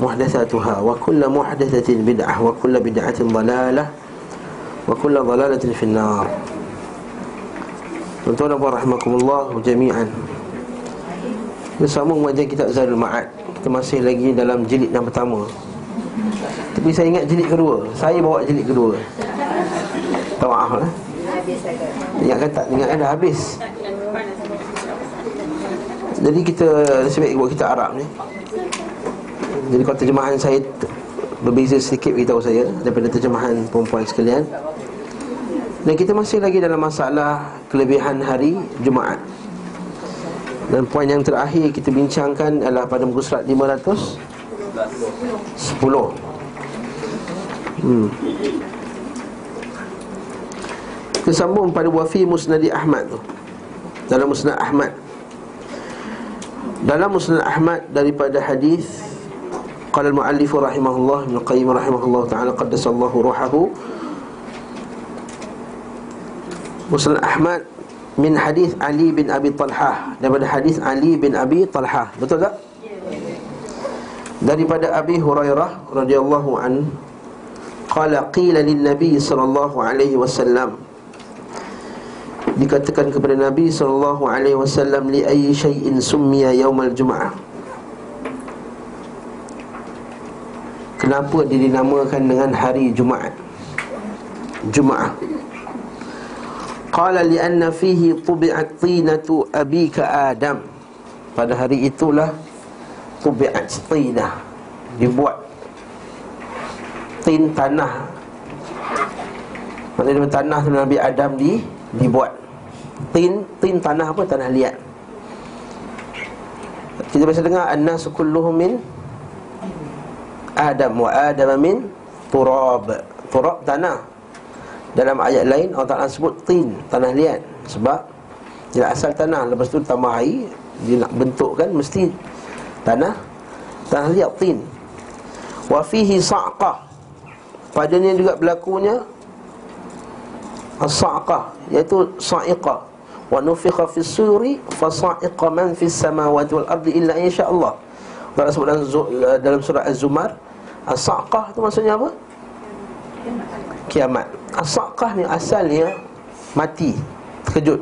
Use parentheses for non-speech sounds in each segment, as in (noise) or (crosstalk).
محدثاتها وكل محدثة بدعة وكل بدعة ضلالة وكل ضلالة في النار Tuan-tuan dan puan rahimakumullah jami'an Bersama mengajar kitab Zadul Ma'ad Kita masih lagi dalam jilid yang pertama Tapi saya ingat jilid kedua Saya bawa jilid kedua Tak maaf lah Ingatkan tak? Ingatkan dah habis Jadi kita Sebaik buat kita Arab ni jadi kalau terjemahan saya berbeza sedikit beritahu saya daripada terjemahan perempuan sekalian. Dan kita masih lagi dalam masalah kelebihan hari Jumaat. Dan poin yang terakhir kita bincangkan adalah pada muka surat 500 10. Hmm. Kita sambung pada wafi Musnadi Ahmad tu. Dalam Musnad Ahmad. Dalam Musnad Ahmad daripada hadis قال المؤلف رحمه الله ابن القيم رحمه الله تعالى قدس الله روحه. مسلم أحمد من حديث علي بن أبي طلحة. من حديث علي بن أبي طلحة. Betul tak? daripada أبي هريرة رضي الله عنه قال قيل للنبي صلى الله عليه وسلم dikatakan kepada Nabi sallallahu alaihi wasallam li ayyi shay'in summiya yaumal jumu'ah Kenapa dia dinamakan dengan hari Jumaat? Jumaat. Qala lianna fihi tubi'at tinatu abika Adam Pada hari itulah Tubi'at tinah Dibuat Tin tanah. Maksudnya tanah Nabi Adam di dibuat. Tin, tin tanah apa? Tanah liat. Kita biasa dengar An-nasu kulluhum min Adam wa Adam min turab. Turab tanah. Dalam ayat lain Allah Taala sebut tin, tanah liat sebab dia asal tanah lepas tu tambah air dia nak bentukkan mesti tanah tanah liat tin. Wa fihi sa'qah. Padanya juga berlakunya as-sa'qah iaitu sa'iqah. Wa nufikha fi suri fa sa'iqa man fi samawati wal ardi illa insya Allah. Allah sebut dalam, dalam surah Az-Zumar As-saqah tu maksudnya apa? Kiamat. As-saqah ni asalnya Mati Terkejut.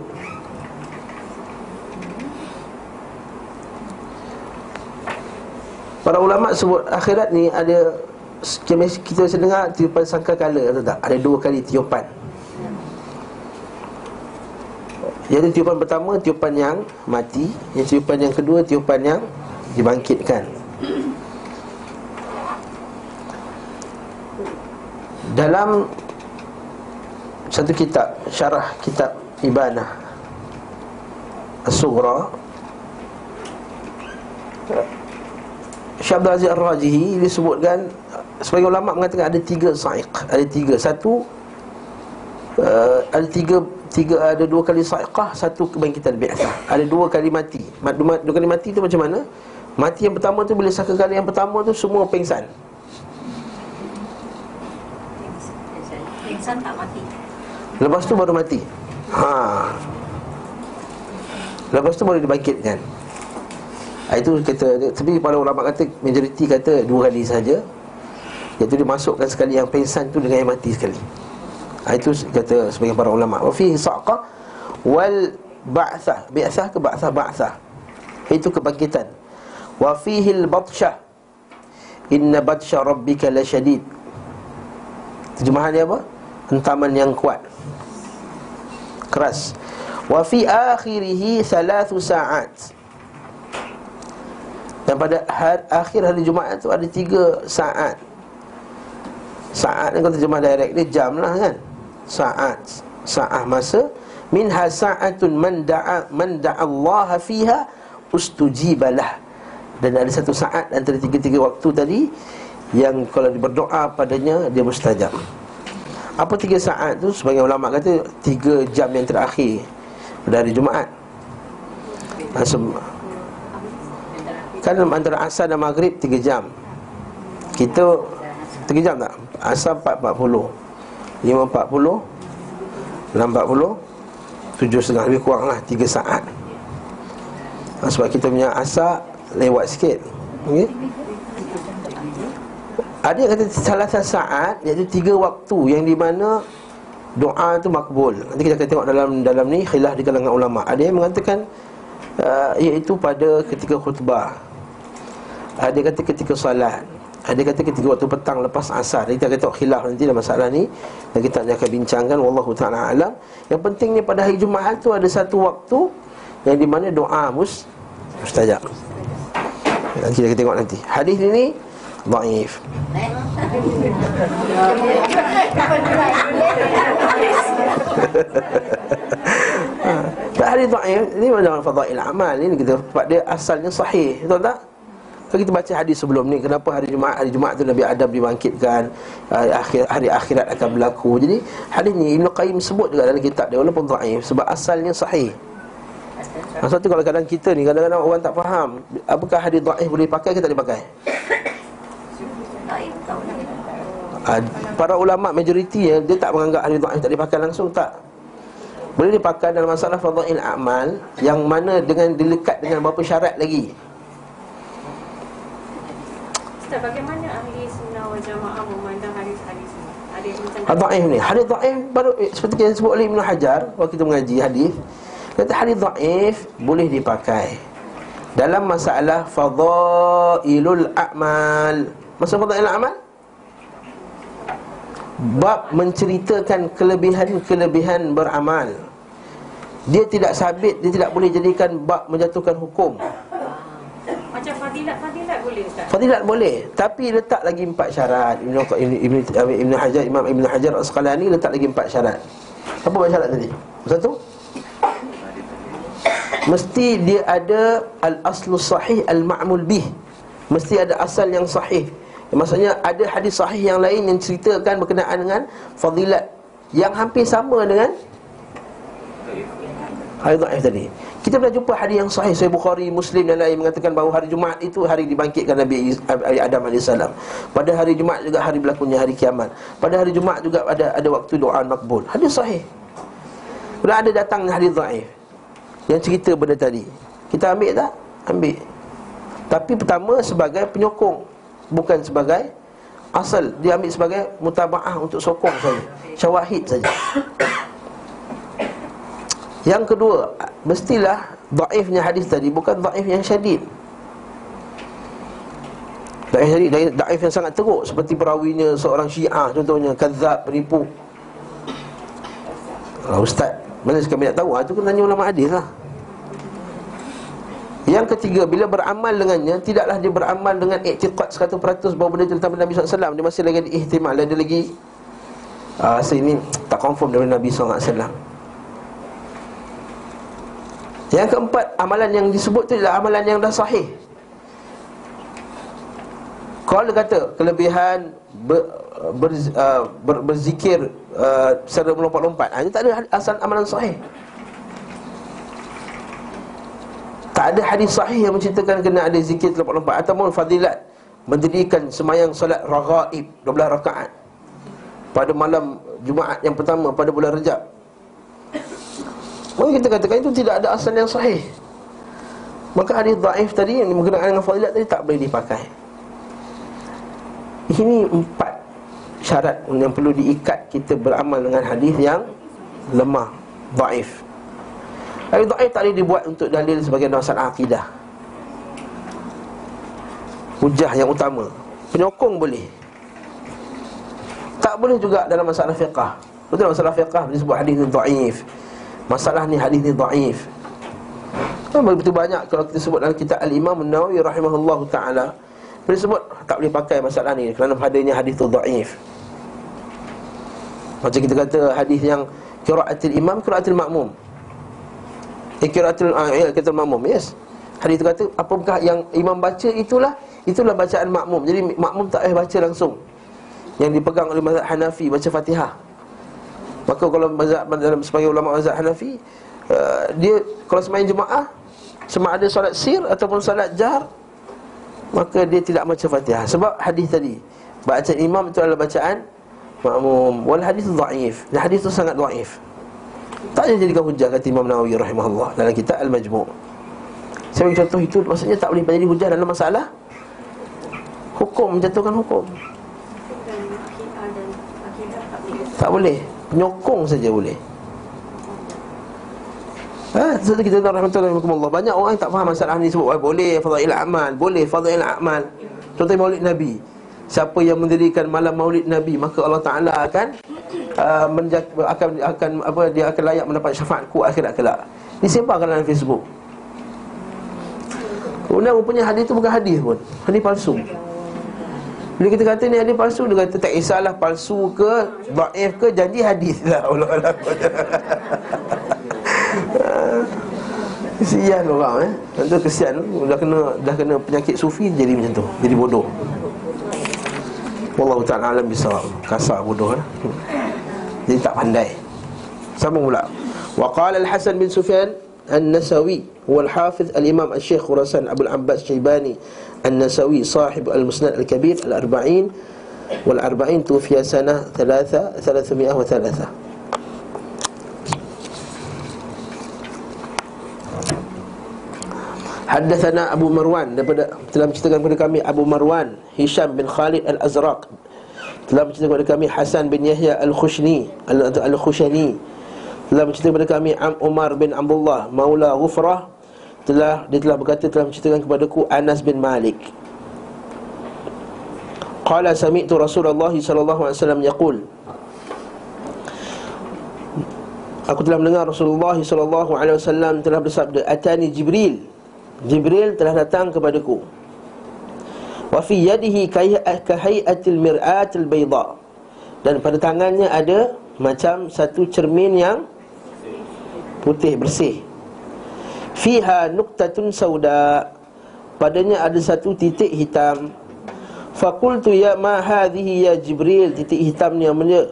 Para ulama sebut akhirat ni ada Kita bisa dengar tiupan sangka kala atau tak? Ada dua kali tiupan. Jadi tiupan pertama tiupan yang mati. Yang tiupan yang kedua tiupan yang dibangkitkan Dalam satu kitab Syarah kitab Ibanah As-Sughra Syekh Abdul Aziz Ar-Rajihi disebutkan Sebagai ulama mengatakan ada tiga sa'iq. Ada tiga. Satu uh, Ada tiga tiga Ada dua kali sa'iqah Satu kebangkitan bi'athah Ada dua kali mati. Dua, dua kali mati itu macam mana? Mati yang pertama tu Bila saka kali yang pertama tu Semua pengsan Insan tak mati. Lepas tu baru mati. Ha. Lepas tu baru dibangkitkan. Ha, Itu kata Tapi para ulama kata Majoriti kata dua kali saja. Iaitu dimasukkan sekali yang pengsan tu Dengan yang mati sekali. Ha, Itu kata sebagai para ulama. Wafihi sa'qa Wal ba'thah Bi'athah ke ba'thah ba'thah Itu kebangkitan. Wafihi al-batshah Inna batsha rabbika la syadid. Terjemahan dia apa? Hentaman yang kuat. Keras. Wa fi akhirih thalathu sa'at. Dan pada hari, akhir hari Jumaat tu ada tiga saat. Saat ni kalau terjemah direct dia jam lah kan. Saat. Saat masa. Min sa'atun man da'a man da'a Allah fiha ustujibalah dan ada satu saat antara tiga-tiga waktu tadi Yang kalau berdoa padanya Dia mustajab Apa tiga saat tu? Sebagai ulama kata Tiga jam yang terakhir Dari Jumaat. Asum. Kan antara asar dan maghrib Tiga jam. Kita Tiga jam tak? Asar 4.40 5.40 6.40 Tujuh setengah lebih kurang lah Tiga saat. Sebab kita punya asar Lewat sikit. Okay? Ada yang kata salah satu saat Iaitu tiga waktu Yang di mana Doa itu makbul. Nanti kita akan tengok dalam dalam ni Khilaf di kalangan ulama' Ada yang mengatakan uh, Iaitu pada ketika khutbah. Ada kata ketika salat ada kata ketika waktu petang lepas asar. Kita akan tengok khilaf nanti dalam masalah ni. Dan kita akan bincangkan Wallahu ta'ala alam. Yang pentingnya pada hari Jumaat tu Ada satu waktu Yang di mana doa mus Mustajab. Nanti kita tengok nanti. Hadis ini Daif. (laughs) Tak hadis daif Ini macam fadail amal Ini kita sebab dia asalnya sahih. Betul tak? Kalau kita baca hadis sebelum ni Kenapa hari Jumaat? Hari Jumaat tu Nabi Adam dibangkitkan uh, akhir, Hari akhirat akan berlaku. Jadi hadis ni Ibn Qayyim sebut juga dalam kitab dia Walaupun daif Sebab asalnya sahih. Maksud tu kalau kadang kita ni Kadang-kadang orang tak faham Apakah hadis da'if boleh pakai ke tak boleh pakai Para ulama' majoriti ya, Dia tak menganggap hadis da'if tak boleh pakai langsung Tak Boleh dipakai dalam masalah fadail amal Yang mana dengan dilekat dengan beberapa syarat lagi Ustaz, bagaimana ahli sunnah wal jamaah memandang hadis-hadis ini? Ada ni Hadis da'if baru eh, Seperti yang disebut oleh Ibn Hajar Waktu kita mengaji hadis Kata hadis dhaif boleh dipakai dalam masalah fadailul a'mal. Masalah fadailul a'mal? Bab menceritakan kelebihan-kelebihan beramal. Dia tidak sabit, dia tidak boleh jadikan bab menjatuhkan hukum. Macam fadilat-fadilat boleh Ustaz? Fadilat boleh, tapi letak lagi empat syarat. Ibn Ibn Ibn Hajar Imam Ibn Hajar Al-Asqalani letak lagi empat syarat. Apa empat syarat tadi? Satu, Mesti dia ada Al-aslu sahih al-ma'mul bih Mesti ada asal yang sahih Maksudnya ada hadis sahih yang lain Yang ceritakan berkenaan dengan Fadilat Yang hampir sama dengan Hadis da'if tadi. Kita pernah jumpa hadis yang sahih Sahih Bukhari, Muslim dan lain Mengatakan bahawa hari Jumaat itu Hari dibangkitkan Nabi Adam AS Pada hari Jumaat juga hari berlakunya hari kiamat. Pada hari Jumaat juga ada ada waktu doa makbul. Hadis sahih. Kemudian ada datang hadis da'if yang cerita benda tadi Kita ambil tak? Ambil. Tapi pertama sebagai penyokong Bukan sebagai Asal. Dia ambil sebagai mutaba'ah untuk sokong saja. Syawahid saja. Yang kedua Mestilah Da'ifnya hadis tadi Bukan da'if yang syadid. Da'if tadi Da'if yang sangat teruk Seperti perawinya seorang syiah Contohnya Kazab, penipu. Kalau Ustaz mana kami nak tahu? Itu ah, kena tanya ulama hadis lah yang ketiga, bila beramal dengannya Tidaklah dia beramal dengan iktiqat 100% Bahawa benda itu tentang Nabi SAW Dia masih lagi ihtimal Dia lagi uh, Rasa ini tak confirm dari Nabi SAW Yang keempat, amalan yang disebut itu adalah amalan yang dah sahih. Kalau kata kelebihan ber, ber, uh, ber, berzikir uh, secara melompat-lompat Ini tak ada asal amalan sahih Tak ada hadis sahih yang menceritakan kena ada zikir lompat-lompat ataupun fadilat mendirikan semayang solat raghaib 12 rakaat pada malam Jumaat yang pertama pada bulan Rejab. Maka kita katakan itu tidak ada asal yang sahih. Maka hadis dhaif tadi yang berkenaan dengan fadilat tadi tak boleh dipakai. Ini empat syarat yang perlu diikat kita beramal dengan hadis yang lemah, dhaif. Hadis dhaif tak boleh dibuat untuk dalil sebagai masalah akidah. Hujah yang utama. Penyokong boleh. Tak boleh juga dalam masalah fiqah. Betul masalah fiqah? Disebut hadis ni dhaif Masalah ni hadis ni dhaif Kan begitu banyak kalau kita sebut dalam kitab Al-Imam Nawawi rahimahullah ta'ala Boleh sebut tak boleh pakai masalah ni Kerana padanya hadis tu dhaif Macam kita kata hadis yang Kiraatil imam, kiraatil makmum Ikiratul uh, ya, kita mamum yes. Hadis itu kata apakah yang imam baca itulah Itulah bacaan makmum. Jadi makmum tak payah baca langsung. Yang dipegang oleh mazhab Hanafi Baca Fatihah. Maka kalau mazhab dalam sebagai ulama mazhab Hanafi uh, Dia kalau semain jemaah Sama ada solat sir ataupun solat jar Maka dia tidak baca Fatihah. Sebab hadis tadi Bacaan imam itu adalah bacaan makmum. Wal hadis Dan hadis itu sangat da'if Tak ada jadikan hujah kata Imam Nawawi rahimahullah Dalam kitab Al-Majmu' Saya bagi contoh itu Maksudnya tak boleh menjadi hujah dalam masalah Hukum, menjatuhkan hukum. Tak boleh. Penyokong saja boleh. Ha, sebab kita tahu rahmatullahi wabarakatuh Banyak orang yang tak faham masalah ni sebut Boleh fadail amal. Boleh fadail amal. Contohnya maulid Nabi. Siapa yang mendirikan malam maulid Nabi Maka Allah Ta'ala akan uh, menjak, akan, akan apa Dia akan layak mendapat syafaatku akhirat kelak Disebarkan dalam Facebook. Kemudian rupanya hadis tu bukan hadis pun Hadis palsu. Bila kita kata ni hadis palsu Dia kata tak kisahlah palsu ke Da'if ke Janji hadis lah. (laughs) Allah Allah Kesian orang eh. Tentu kesian Dah kena dah kena penyakit sufi Jadi macam tu. Jadi bodoh. Wallahu ta'ala alam bisawab. Kasar bodoh eh Jadi tak pandai Sambung pula Wa qala al-Hasan bin Sufyan An-Nasawi Huwa al-Hafiz al-Imam al-Syekh Khurasan Abu al-Abbas Syaibani An-Nasawi Sahib al-Musnad al-Kabir Al-Arba'in Wal-Arba'in Tufiya sanah Thalatha Thalathumiyah wa thalatha Haddathana Abu Marwan daripada telah menceritakan kepada kami Abu Marwan Hisham bin Khalid Al-Azraq telah menceritakan kepada kami Hasan bin Yahya Al-Khushni Al-Khushani. Telah menceritakan kepada kami Am Umar bin Abdullah Maula Ghufrah. Telah dia telah berkata telah menceritakan kepadaku Anas bin Malik. Qala sami'tu Rasulullah sallallahu alaihi wasallam yaqul. Aku telah mendengar Rasulullah sallallahu alaihi wasallam telah bersabda atani Jibril. Jibril telah datang kepadaku Wa fi yadihi kahayatil mir'atil bayda. Dan pada tangannya ada Macam satu cermin yang Putih bersih. Fiha nuktatun sauda. Padanya ada satu titik hitam. Fakultu ya ma hadhihi ya Jibril Titik hitam ni yang mana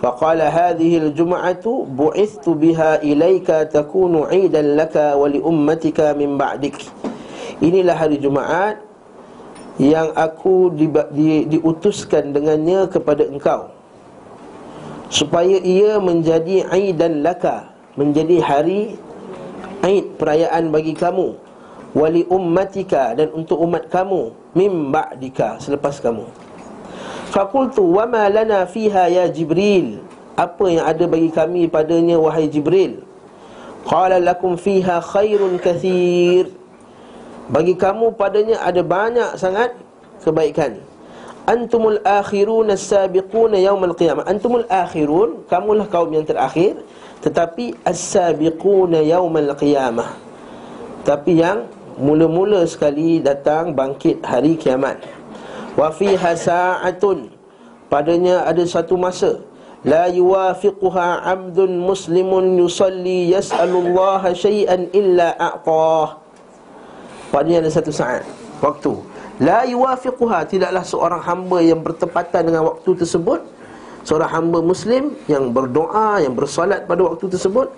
Faqala hadhihi al-jum'atu bu'ithtu biha ilayka takunu 'idan laka wa li ummatika min ba'dik. Inilah hari Jumaat yang aku di, di, diutuskan dengannya kepada engkau. Supaya ia menjadi 'idan laka, menjadi hari Aid perayaan bagi kamu. Wali ummatika dan untuk umat kamu mim ba'dika selepas kamu. Fakultu wa ma lana fiha ya Jibril? Apa yang ada bagi kami padanya wahai Jibril? Qala lakum fiha khairun kathir Bagi kamu padanya ada banyak sangat kebaikan. Antumul akhirun as-sabiqun yawmal qiyamah. Antumul akhirun Kamulah kaum yang terakhir. Tetapi as-sabiqun yawmal qiyamah. Tapi yang mula-mula sekali datang bangkit hari kiamat. Wa fiha sa'atun. Padanya ada satu masa. La yuwafiquha 'abdun muslimun yusalli yas'alullaha shay'an illa a'tah padanya ada satu saat waktu. La yuwafiquha tidaklah seorang hamba yang bertepatan dengan waktu tersebut. Seorang hamba muslim yang berdoa yang bersolat pada waktu tersebut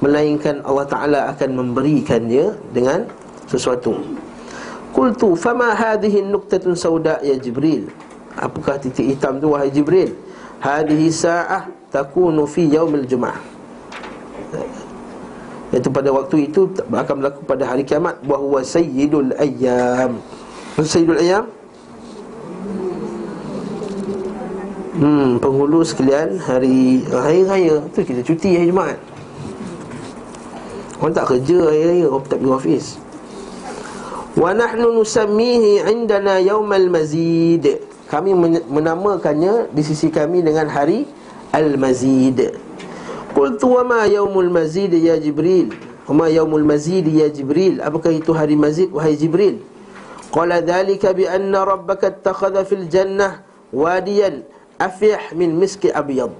melainkan Allah taala akan memberikannya dengan sesuatu. Qultu fama hadhihi nuqtatun sauda ya Jibril? Apakah titik hitam tu wahai Jibril? Hadhihi sa'ah takunu fi yaumil jum'ah Iaitu pada waktu itu akan berlaku pada hari kiamat Wahuwa sayyidul ayyam Sayyidul ayyam Hmm, penghulu sekalian hari hari raya tu kita cuti hari Jumaat. Orang tak kerja hari raya, orang tak pergi office. Wa nahnu nusammihi indana yaumal mazid. Kami menamakannya di sisi kami dengan hari al-mazid. Qultu wa ma yaumul mazid ya Jibril? Wa ma yaumul mazid ya Jibril? Apakah itu hari mazid wahai Jibril? Qala dhalika bi anna rabbaka ittakhadha fil jannah wadiyan afyah min miski abyad.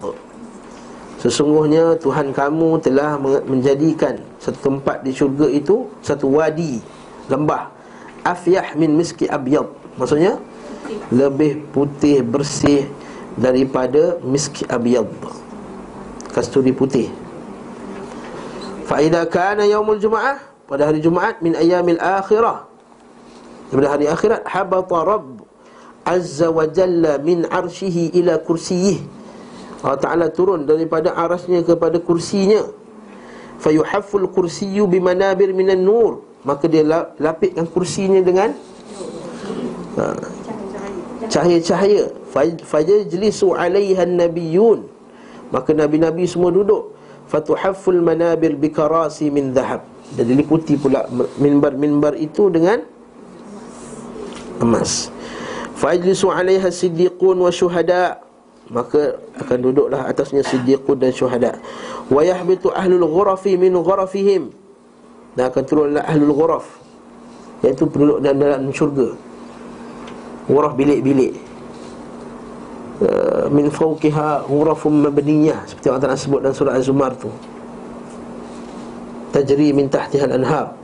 Sesungguhnya Tuhan kamu telah menjadikan satu tempat di syurga itu satu wadi lembah afyah min miski abyad Maksudnya lebih putih bersih daripada misk abyad. Kasturi putih. Fa idza kana yaumul jumaah pada hari Jumaat min ayamil akhirah. Pada hari akhirat habata rabb azza wa jalla min arshihi ila kursiyih Allah Ta'ala turun daripada arasnya kepada kursinya. Fayuhafful kursiyu bimanabir minan nur. Maka dia lapikkan kursinya dengan ha, Cahaya-cahaya. Fajajlisu alaihan nabiyun Maka nabi-nabi semua duduk. Fatuhafful manabir bikarasi min zahab Dan diliputi pula minbar-minbar itu dengan Emas. Fajlisu alaiha siddiqun wa syuhada' maka akan duduklah atasnya siddiqun dan syuhada. Wa yahbitu ahlul ghurafi min ghurafihim. Dan akan turunlah ahlul ghuraf. Iaitu penduduk dalam syurga. Ghuraf bilik-bilik uh, min fawqiha ghurafum mabniyah seperti Allah Taala sebut dalam surah Az-Zumar tu. Tajri min tahtiha al-anhar.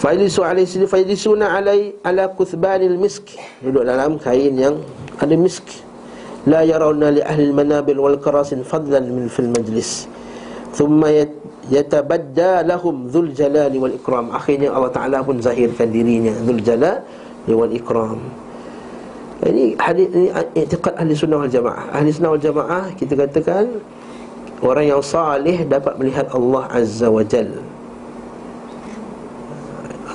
Fajlisu alaihi sidi fajlisuna alai ala kuthbanil misk. Duduk dalam kain yang ada misk. La yarawna li ahli manabil wal karasin fadlan min fil majlis. Thumma yatabadda lahum dhul jalali wal ikram. Akhirnya Allah Ta'ala pun zahirkan dirinya Dhul jalali wal ikram ini hadis ini i'tiqad ahli sunnah wal jamaah. Ahli sunnah wal jamaah kita katakan orang yang salih dapat melihat Allah Azza wa Jalla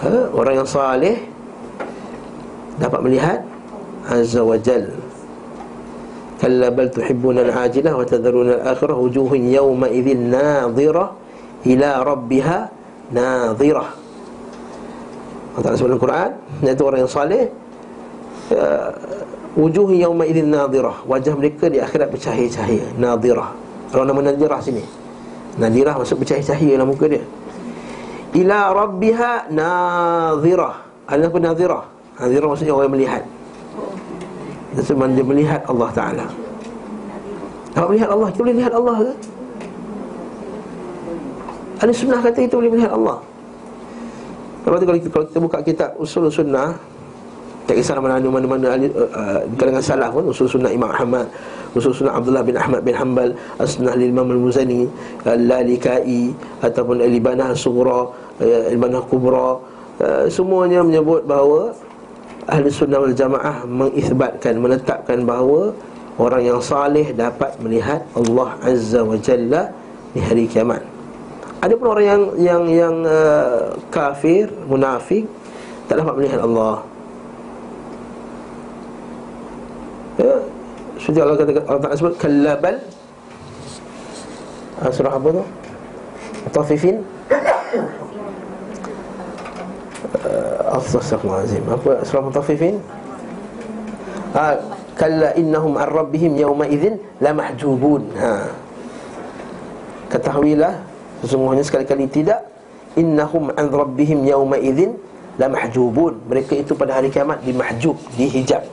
ha? Orang yang salih Dapat melihat Azza wa Jal Kalla bal tuhibbuna al-ajilah Wa tadharuna al-akhirah Wujuhun yawma idhin nadhirah Ila rabbiha nadhirah Allah Ta'ala sebut dalam Quran Iaitu orang yang salih uh, Wujuhun yawma idhin nadhirah Wajah mereka di akhirat bercahaya-cahaya Nadhirah Kalau nama nadhirah sini Nadhirah maksud bercahaya-cahaya dalam muka dia ila rabbiha nadhirah. Ada apa nadhirah? Nadhirah maksudnya orang yang melihat. Sebab dia melihat Allah Ta'ala Dapat melihat Allah, kita boleh lihat Allah ke? Ada sunnah kata kita boleh melihat Allah Lepas tu kalau kita, kalau kita buka kitab usul sunnah Tak kisah mana-mana mana-mana uh, uh, Kalangan salah pun Usul sunnah Imam Ahmad Usul sunnah Abdullah bin Ahmad bin Hanbal As-sunnah Imam Al-Muzani Al-Lalikai Ataupun Al-Ibanah Al-Sughra Al-Ibanah Kubra uh, Semuanya menyebut bahawa Ahli sunnah wal jamaah mengisbatkan Menetapkan bahawa Orang yang salih dapat melihat Allah Azza wa Jalla Di hari kiamat. Ada pun orang yang yang yang uh, kafir, munafik Tak dapat melihat Allah Ya Seperti Allah kata Allah Ta'ala sebut Kallabal uh, Surah apa tu? Tafifin Astaghfirullahalazim. Apa surah Mutaffifin? Ha, kalla innahum an rabbihim yawma idzin la mahjubun. Ha. Ketahuilah sesungguhnya sekali-kali tidak innahum an rabbihim yawma idzin la mahjubun. Mereka itu pada hari kiamat dimahjub, dihijab.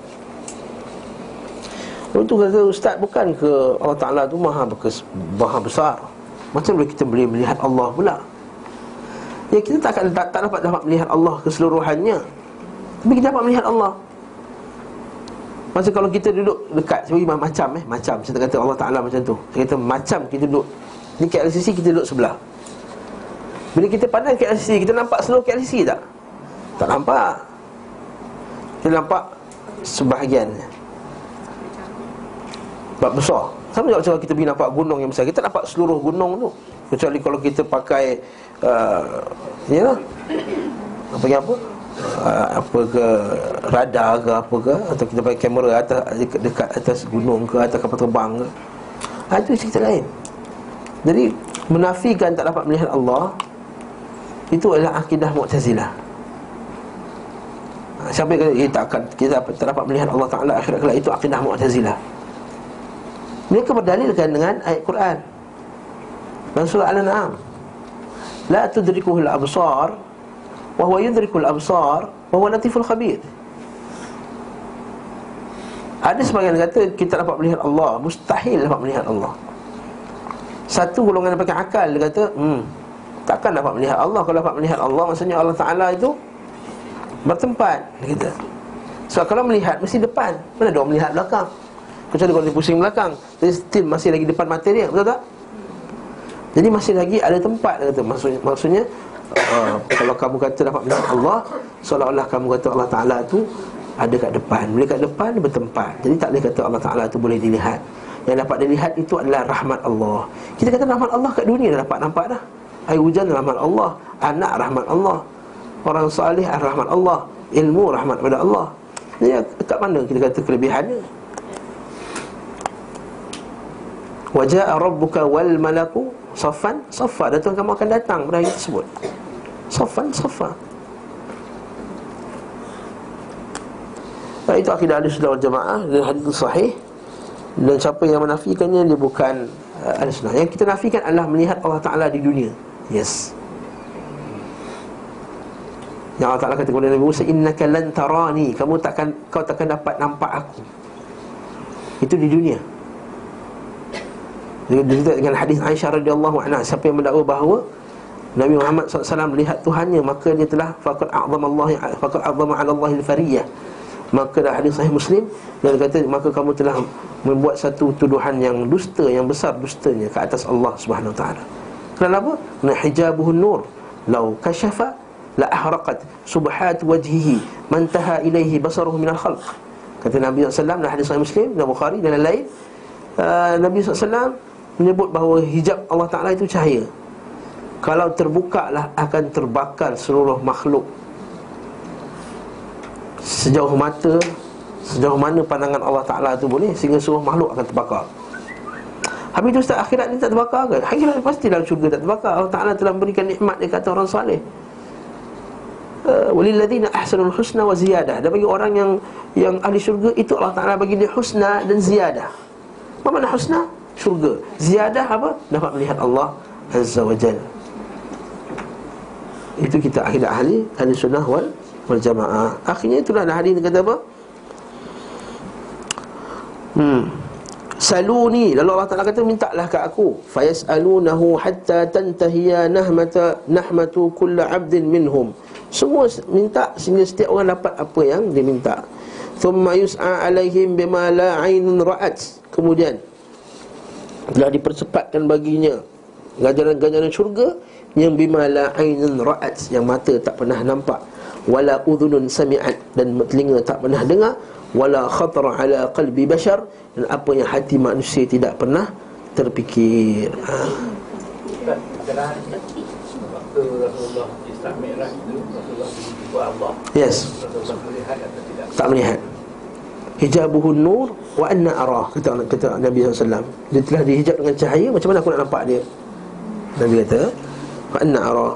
Itu kata ustaz bukan ke Allah Taala tu maha bekes, maha besar. Macam boleh kita boleh melihat Allah pula? Ya kita tak, akan, tak, tak dapat dapat melihat Allah keseluruhannya Tapi kita dapat melihat Allah Masa kalau kita duduk dekat Sebagai macam eh Macam Saya kata Allah Ta'ala macam tu kata macam kita duduk Ni KLCC kita duduk sebelah Bila kita pandang KLCC Kita nampak seluruh KLCC tak? Tak nampak Kita nampak Sebahagian Sebab besar. Sama juga kalau kita pergi nampak gunung yang besar. Kita nampak seluruh gunung tu. Kecuali kalau kita pakai uh, ya lah. Apa yang apa? Uh, apa ke radar ke apa ke? Atau kita pakai kamera atas dekat atas gunung ke atas kapal terbang ke? Ha, itu cerita lain. Jadi menafikan tak dapat melihat Allah itu adalah akidah Mu'tazilah. Siapa yang kata eh, tak, kita tak dapat melihat Allah Ta'ala akhirat kelak Itu akidah Mu'tazilah Mereka berdalilkan dengan ayat Quran. Dan surah Al-An'am. La tudrikuhul absar wa huwa yudrikul absar wa huwa latiful khabir. Ada sebagian kata kita dapat melihat Allah mustahil dapat melihat Allah. Satu golongan yang pakai akal dia kata hmm takkan dapat melihat Allah. Kalau dapat melihat Allah maksudnya Allah Taala itu Bertempat Dia kata. So kalau melihat Mesti depan. Mana orang melihat belakang Kecuali kalau dia pusing belakang Tapi still masih lagi depan mata dia Betul tak? Jadi masih lagi ada tempat dia kata. Maksudnya, maksudnya uh, Kalau kamu kata dapat melihat Allah Seolah-olah kamu kata Allah Ta'ala tu Ada kat depan. Boleh kat depan bertempat. Jadi tak boleh kata Allah Ta'ala tu boleh dilihat. Yang dapat dilihat itu adalah rahmat Allah. Kita kata rahmat Allah kat dunia dah dapat nampak dah. Air hujan rahmat Allah. Anak rahmat Allah. Orang salih rahmat Allah. Ilmu rahmat pada Allah. Jadi kat mana kita kata kelebihannya Waja'a rabbuka wal malaku Safan, safa Dan Tuhan kamu akan datang. Pada hari tersebut. Safan, safa Dan itu akidah ahli sunnah jamaah. Dan hadis itu sahih. Dan siapa yang menafikannya Dia bukan uh, ahli sunnah Yang kita nafikan adalah melihat Allah Ta'ala di dunia. Yes. Yang Allah Ta'ala kata kepada Nabi Musa Innaka lan tarani. Kamu takkan, kau takkan dapat nampak aku. Itu di dunia Dia dengan hadis Aisyah radhiyallahu anha Siapa yang mendakwa bahawa Nabi Muhammad SAW melihat Tuhannya Maka dia telah Faqad a'zam Allah Faqad a'zam ala Allah al-fariyah Maka dah hadis sahih Muslim Dan kata Maka kamu telah Membuat satu tuduhan yang dusta Yang besar dustanya Ke atas Allah Subhanahu Taala. Kenapa? Kerana hijabuhun nur Lau kasyafa La ahraqat Subhat wajhihi Mantaha ilaihi basaruhu minal khalq Kata Nabi SAW Dalam hadis sahih Muslim Dan Bukhari dan lain-lain uh, Nabi SAW Menyebut bahawa hijab Allah Ta'ala itu cahaya. Kalau terbuka lah Akan terbakar seluruh makhluk. Sejauh mata Sejauh mana pandangan Allah Ta'ala itu boleh Sehingga seluruh makhluk akan terbakar. Habis itu Ustaz akhirat ni tak terbakar ke? Akhirat pasti dalam syurga tak terbakar. Allah Ta'ala telah memberikan nikmat dia kata orang salih. Uh, Walilladzina ahsanul husna wa ziyadah. Dan bagi orang yang yang ahli syurga Itu Allah Ta'ala bagi dia husna dan ziyadah. Apa makna husna? Syurga. Ziyadah apa? Dapat melihat Allah Azza wa Jal. Itu kita akhirat ahli Ahli sunnah wal, wal jamaah. Akhirnya itulah ada hadis kata apa? Hmm. Saluni. Lalu Allah Ta'ala kata Mintalah ke aku. Fayas'alunahu hatta tantahiya nahmata Nahmatu kulla abdin minhum. Semua minta Sehingga setiap orang dapat apa yang dia minta. Thumma yus'a alaihim bima la ainun ra'at. Kemudian Telah dipercepatkan baginya Ganjaran-ganjaran syurga Yang bima la ainun ra'at Yang mata tak pernah nampak Wala udhunun sami'at Dan telinga tak pernah dengar wala khatar ala qalbi bashar dan apa yang hati manusia tidak pernah terfikir. Ha. Yes. Tak melihat. Hijabuhu nur wa anna arah kata kata Nabi SAW Dia telah dihijab dengan cahaya macam mana aku nak nampak dia? Nabi kata wa anna arah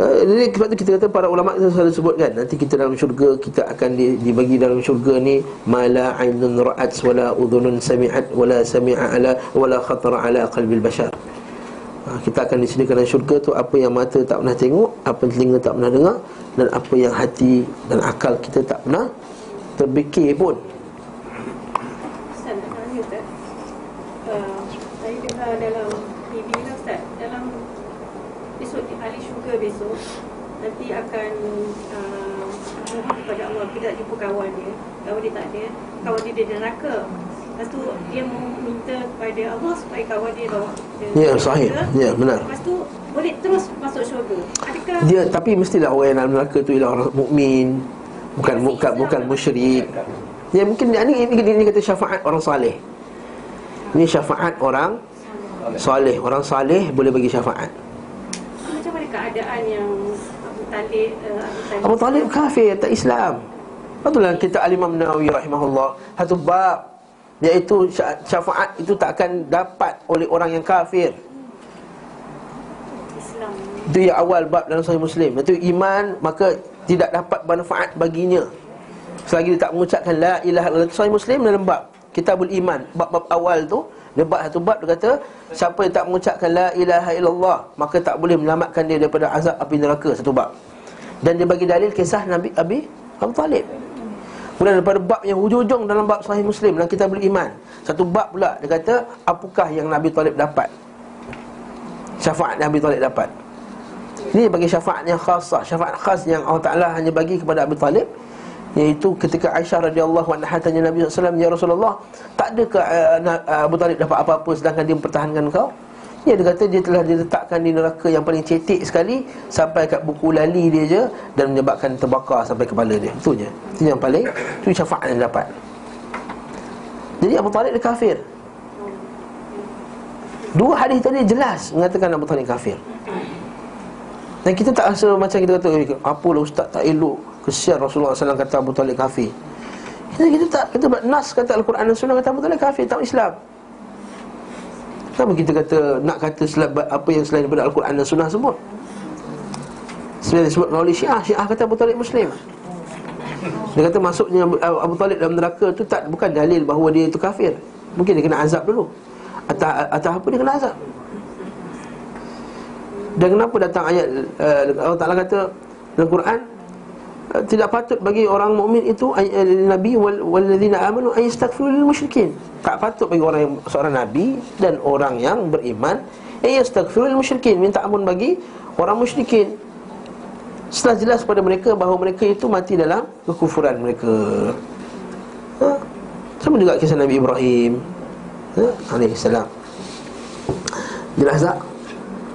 jadi sebab tu kita kata para ulama kita selalu sebutkan nanti kita dalam syurga kita akan dibagi dalam syurga ni mala ainun ra'at wala udhunun sami'at wala sami'a ala wala khatara ala qalbil bashar. Ha, kita akan disediakan dalam syurga tu apa yang mata tak pernah tengok, apa yang telinga tak pernah dengar dan apa yang hati dan akal kita tak pernah terfikir pun. Ustaz nak tanya Ustaz uh, Saya dengar dalam TV lah Ustaz Dalam Besok di hari syurga besok Nanti akan uh, Mohon kepada Allah Tidak jumpa kawan dia Kawan dia tak ada Kawan dia di neraka Lepas tu dia minta kepada Allah Supaya kawan dia bawa dia Ya, ke sahih. Ya, benar. Lepas tu boleh terus masuk syurga Adakah Dia tapi mestilah orang yang dalam neraka tu ialah orang mukmin, bukan bukan bukan musyrik. Ya mungkin ini, ini, ini kata syafaat orang saleh. Ini syafaat orang saleh. Orang saleh boleh bagi syafaat. Macam mana keadaan yang Abu Talib uh, Abu Talib Abu Talib kafir, tak Islam. Itulah kita Al-Imam Nawawi rahimahullah satu bab iaitu sya- syafaat itu tak akan dapat oleh orang yang kafir. Islam Itu yang awal bab dalam Sahih Muslim. Itu iman maka tidak dapat manfaat baginya. Selagi dia tak mengucapkan la ilaha illallah Sahih Muslim dalam bab Kitabul Iman, bab-bab awal tu dia bab satu bab dia kata siapa yang tak mengucapkan la ilaha illallah maka tak boleh menyelamatkan dia daripada azab api neraka satu bab. Dan dia bagi dalil kisah Nabi Abi Abu Talib. Kemudian daripada bab yang hujung-hujung dalam bab Sahih Muslim dalam Kitabul Iman. Satu bab pula dia kata apakah yang Nabi Talib dapat? Syafaat Nabi Talib dapat. Ini bagi syafaat yang khasah Syafaat khas yang Allah Ta'ala hanya bagi kepada Abu Talib Iaitu ketika Aisyah radhiyallahu anha tanya Nabi SAW Ya Rasulullah Tak adakah uh, Abu Talib dapat apa-apa sedangkan dia mempertahankan kau? Ya dia kata dia telah diletakkan di neraka yang paling cetek sekali Sampai kat buku lali dia je Dan menyebabkan terbakar sampai kepala dia. Itu je. Itu yang paling Itu syafaat yang dapat. Jadi Abu Talib dia kafir. Dua hadis tadi jelas Mengatakan Abu Talib kafir Dan kita tak rasa macam kita kata eh, Apalah ustaz tak elok? Kesian Rasulullah SAW kata Abu Talib kafir. Kita, kita tak Kita buat nas kata Al-Quran dan Sunnah kata Abu Talib kafir Tak Islam. Kenapa kita kata Nak kata selabat apa yang selain daripada Al-Quran dan Sunnah sebut Sebenarnya disebut oleh Syiah Syiah kata Abu Talib Muslim. Dia kata masuknya Abu Talib dalam neraka tu tak Bukan dalil bahawa dia itu kafir. Mungkin dia kena azab dulu. Atau, atau apa dia kena azab Dan kenapa datang ayat uh, Allah Ta'ala kata Dalam Quran uh, Tidak patut bagi orang mukmin itu uh, Nabi wal, Walladzina amanu Ayastaghfiru lil musyrikin Tak patut bagi orang yang Seorang Nabi Dan orang yang beriman Ayastaghfiru lil musyrikin Minta ampun bagi Orang musyrikin Setelah jelas pada mereka Bahawa mereka itu mati dalam Kekufuran mereka ha? Sama juga kisah Nabi Ibrahim ha? Alaihissalam Jelas tak?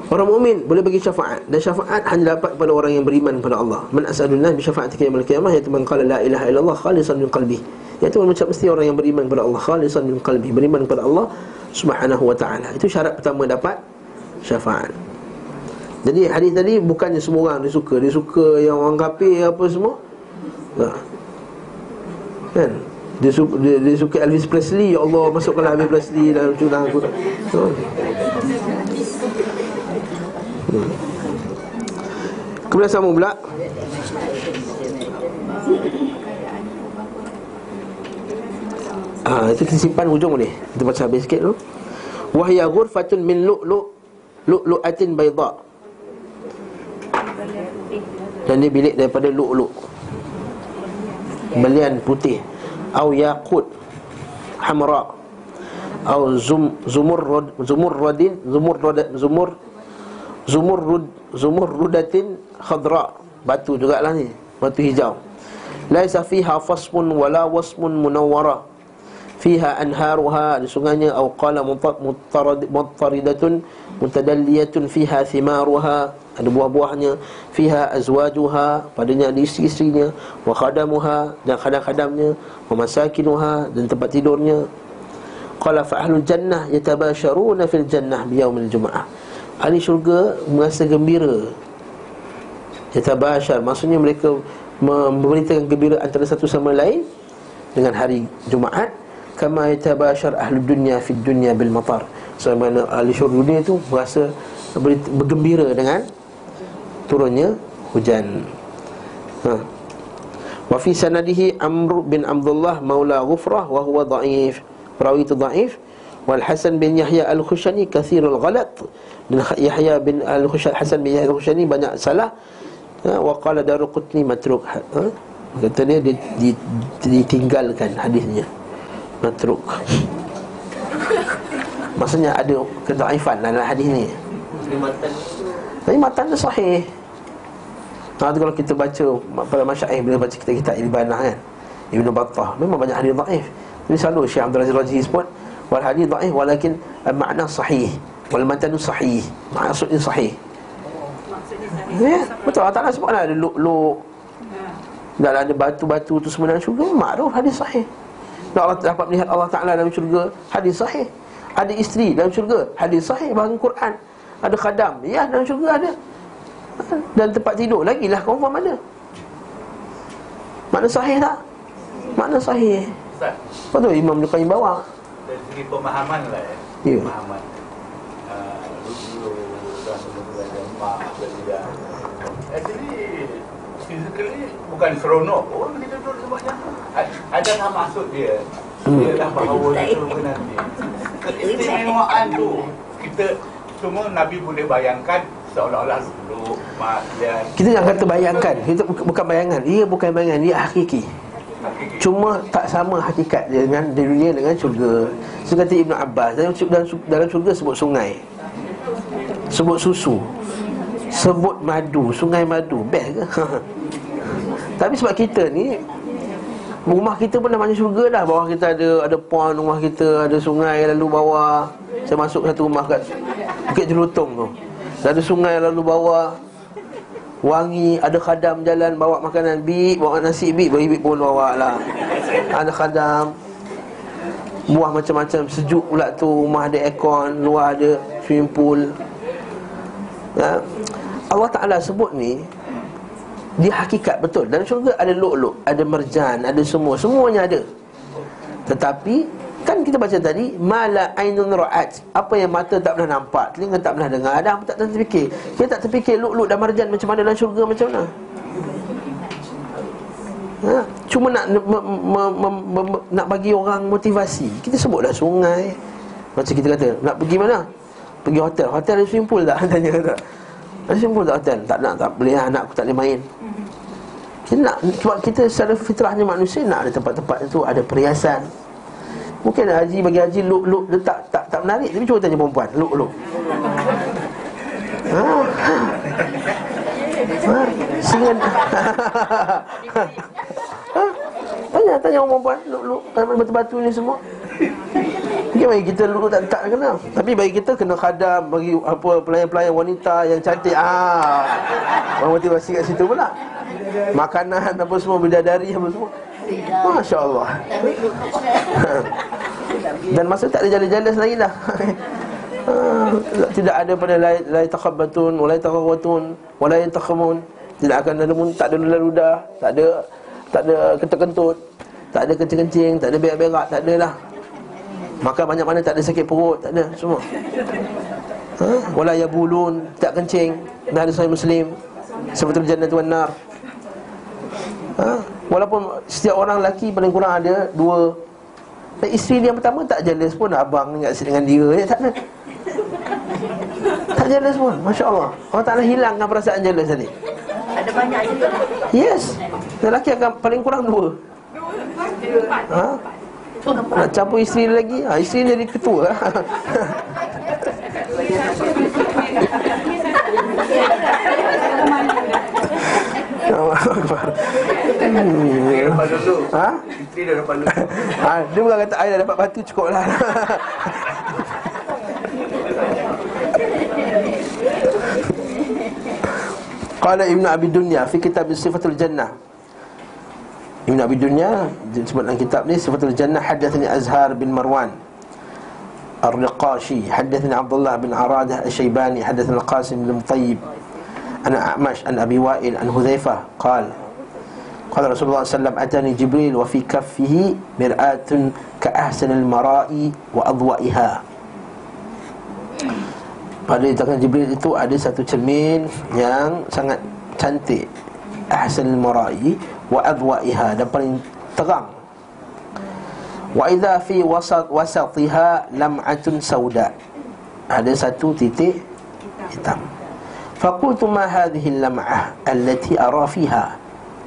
Orang mukmin boleh bagi syafaat dan syafaat hanya dapat kepada orang yang beriman kepada Allah. Man asadullah bi syafaatika yaumil qiyamah iaitu man qala la ilaha illallah khalisan min qalbi. Iaitu mengucap mesti orang yang beriman kepada Allah khalisan min qalbi, beriman kepada Allah Subhanahu wa taala. Itu syarat pertama dapat syafaat. Jadi hadis tadi bukannya semua orang dia suka, dia suka yang orang kafir apa semua. Tak. Kan? Dia suka, dia, dia suka Elvis Presley Ya Allah masukkanlah Elvis Presley dalam curang aku so. Hmm. Kemudian sambung pula Ah, itu kita simpan ujung ni. Kita baca habis sikit dulu. Wahya ghurfatun min lu'lu' lu'lu'atin bayda. Dan dia bilik daripada lu'lu'. Belian putih au yaqut hamra au zum zumurrud zumurrudin zumurrud zumur zumurrud zumurrudatin khadra. Batu jugalah ni batu hijau. Laisa fiha fasmun wala wasmun munawwara. Fiha anharuha di sungainya au qala muttaridatun mutadalliyatun fiha thimaruha. Ada buah-buahnya. Fiha azwajuha padanya ada isteri-isterinya wa khadamuha dan khadam-khadamnya. Wa masakinuha dan tempat tidurnya. Qala fa ahlul jannah yatabasharuna fil jannah bi yaumil jumaah ahli syurga merasa gembira yatabashar maksudnya mereka memberitakan gembira antara satu sama lain dengan hari Jumaat kama yatabashar ahli dunya fid dunya bil matar sebagaimana ahli syurga dunia itu merasa bergembira dengan turunnya hujan. Ha. Wa fi sanadihi Amr bin Abdullah Maula Ghufrah wa huwa dha'if. Perawi itu dhaif. Wal Hasan bin Yahya Al-Khushani kathirul ghalat. Dan Yahya bin Al-Khushani Hasan bin Yahya Al-Khushani banyak salah. Ha. wa qala Daruqutni matruk. Ha. Kata dia ditinggalkan hadisnya. Matruk. Maksudnya ada kedaifan dalam hadis ni. Tapi matan dia sahih Nah, kalau kita baca pada masyaih bila baca kita kitab Ibnah kan Ibnu Battah memang banyak hadis dhaif. Jadi selalu Syekh Abdul Aziz Raji sebut wal hadis dhaif walakin makna sahih wal matan sahih. Maksudnya sahih. Ya, betul. Allah Ta'ala sebut ada luk-luk. Dan ada batu-batu tu semua dalam syurga Makruf hadis sahih. Dan Allah dapat melihat Allah Ta'ala dalam syurga Hadis sahih. Ada isteri dalam syurga Hadis sahih. Bahkan Quran Ada khadam. Ya dalam syurga ada. Dan tempat tidur lagi lah confirm ada. Makna sahih tak? Makna sahih. Ustaz. Apa tu Imam Nukaim bawa? Dari segi pemahaman lah ya. Ya. Pemahaman uh, Actually Physically Bukan seronok pun Kita duduk sebabnya Adakah maksud dia hmm. Dia dah bahawa Dia nanti (laughs) Keistimewaan tu Kita Semua Nabi boleh bayangkan seolah-olah dulu kita jangan kata bayangkan kita bukan bayangan ia bukan bayangan dia hakiki Cuma tak sama hakikat dia dengan di dunia dengan syurga. Seperti Ibn Abbas dalam dalam, dalam syurga sebut sungai. Sebut susu. Sebut madu, sungai madu Best ke? (laughs) Tapi sebab kita ni Rumah kita pun dah macam syurga dah. Bawah kita ada ada pond rumah kita Ada sungai lalu bawah. Saya masuk satu rumah kat Bukit Jelutong tu. Ada sungai lalu bawah. Wangi, ada khadam jalan bawa makanan Bik, bawa nasi bik, bik pun bawa lah. Ada khadam. Buah macam-macam, sejuk pula tu. Rumah ada aircon, luar ada swimming pool. Ya. Allah Ta'ala sebut ni dia hakikat betul. Dalam syurga ada luk-luk Ada merjan Ada semua. Semuanya ada. Tetapi Kan kita baca tadi Mala ainun ra'at. Apa yang mata tak pernah nampak Telinga tak pernah dengar Ada apa tak pernah terfikir. Kita tak terfikir luk-luk dan marjan Macam mana dalam syurga Macam mana? Ha? Cuma nak me, me, me, me, me, Nak bagi orang motivasi. Kita sebutlah sungai. Macam kita kata Nak pergi mana? Pergi hotel. Hotel ada swimming pool tak? (laughs) Tanya tak Ada swimming pool tak hotel? Tak nak tak boleh Anak aku tak boleh main kita nak sebab kita secara fitrahnya manusia nak ada tempat-tempat itu ada perhiasan. Mungkin haji bagi haji look dia tak tak tak menarik tapi cuba tanya perempuan look. Ha. Ha. Singan. Tanya tanya orang perempuan look batu-batu ni semua. Mungkin bagi kita dulu tak tak kenal. Tapi bagi kita kena khadam bagi apa pelayan-pelayan wanita yang cantik. Ah. Orang motivasi kat situ pula. Makanan apa semua bidadari apa semua Masya Allah Dan masa tak ada jalan-jalan lagi dah Tidak ada pada Lai takhabatun Walai takhawatun Walai takhamun Tidak akan ada Tak ada ludah Tak ada Tak ada kentut-kentut Tak ada kencing-kencing Tak ada berak-berak Tak ada lah Makan banyak mana tak ada sakit perut Tak ada semua. Ha? Walai yabulun Tak kencing. Dah ada saya muslim. Sebetul jannah tuan nar. Ha? Walaupun setiap orang lelaki paling kurang ada dua. Dan isteri dia yang pertama tak jealous pun. Abang ingat dengan dia. Ya, Tak ada. Tak jealous pun. Masya Allah. Allah Ta'ala hilangkan perasaan jealous tadi Ada banyak juga Yes Lelaki akan paling kurang dua ha? Nak campur isteri lagi ha, Isteri jadi ketua Allah Akbar. Dia dapat dulu. Ha? Isteri dia dapat dulu. ha? Dia bukan kata air dah dapat batu cukup lah (laughs) Qala Ibn Abi Dunya Fi kitab Sifatul Jannah Ibn Abi Dunya Sebut dalam kitab ni Sifatul Jannah Hadathani Azhar bin الرقاشي حدثني عبد الله بن عرادة الشيباني حدثنا القاسم بن طيب عن أعمش عن أبي وائل عن هذيفة قال قال رسول الله صلى الله عليه وسلم أتاني جبريل وفي كفه مرآة كأحسن المراء وأضوئها. Pada tangan Jibril itu ada satu cermin yang sangat cantik. Ahsan al-mara'i wa adwa'iha. Dan paling terang. Wa idza fi wasat wasatiha lam'atun sauda. Ada satu titik hitam. Faqultu ma hadhihi al-lam'ah allati ara fiha.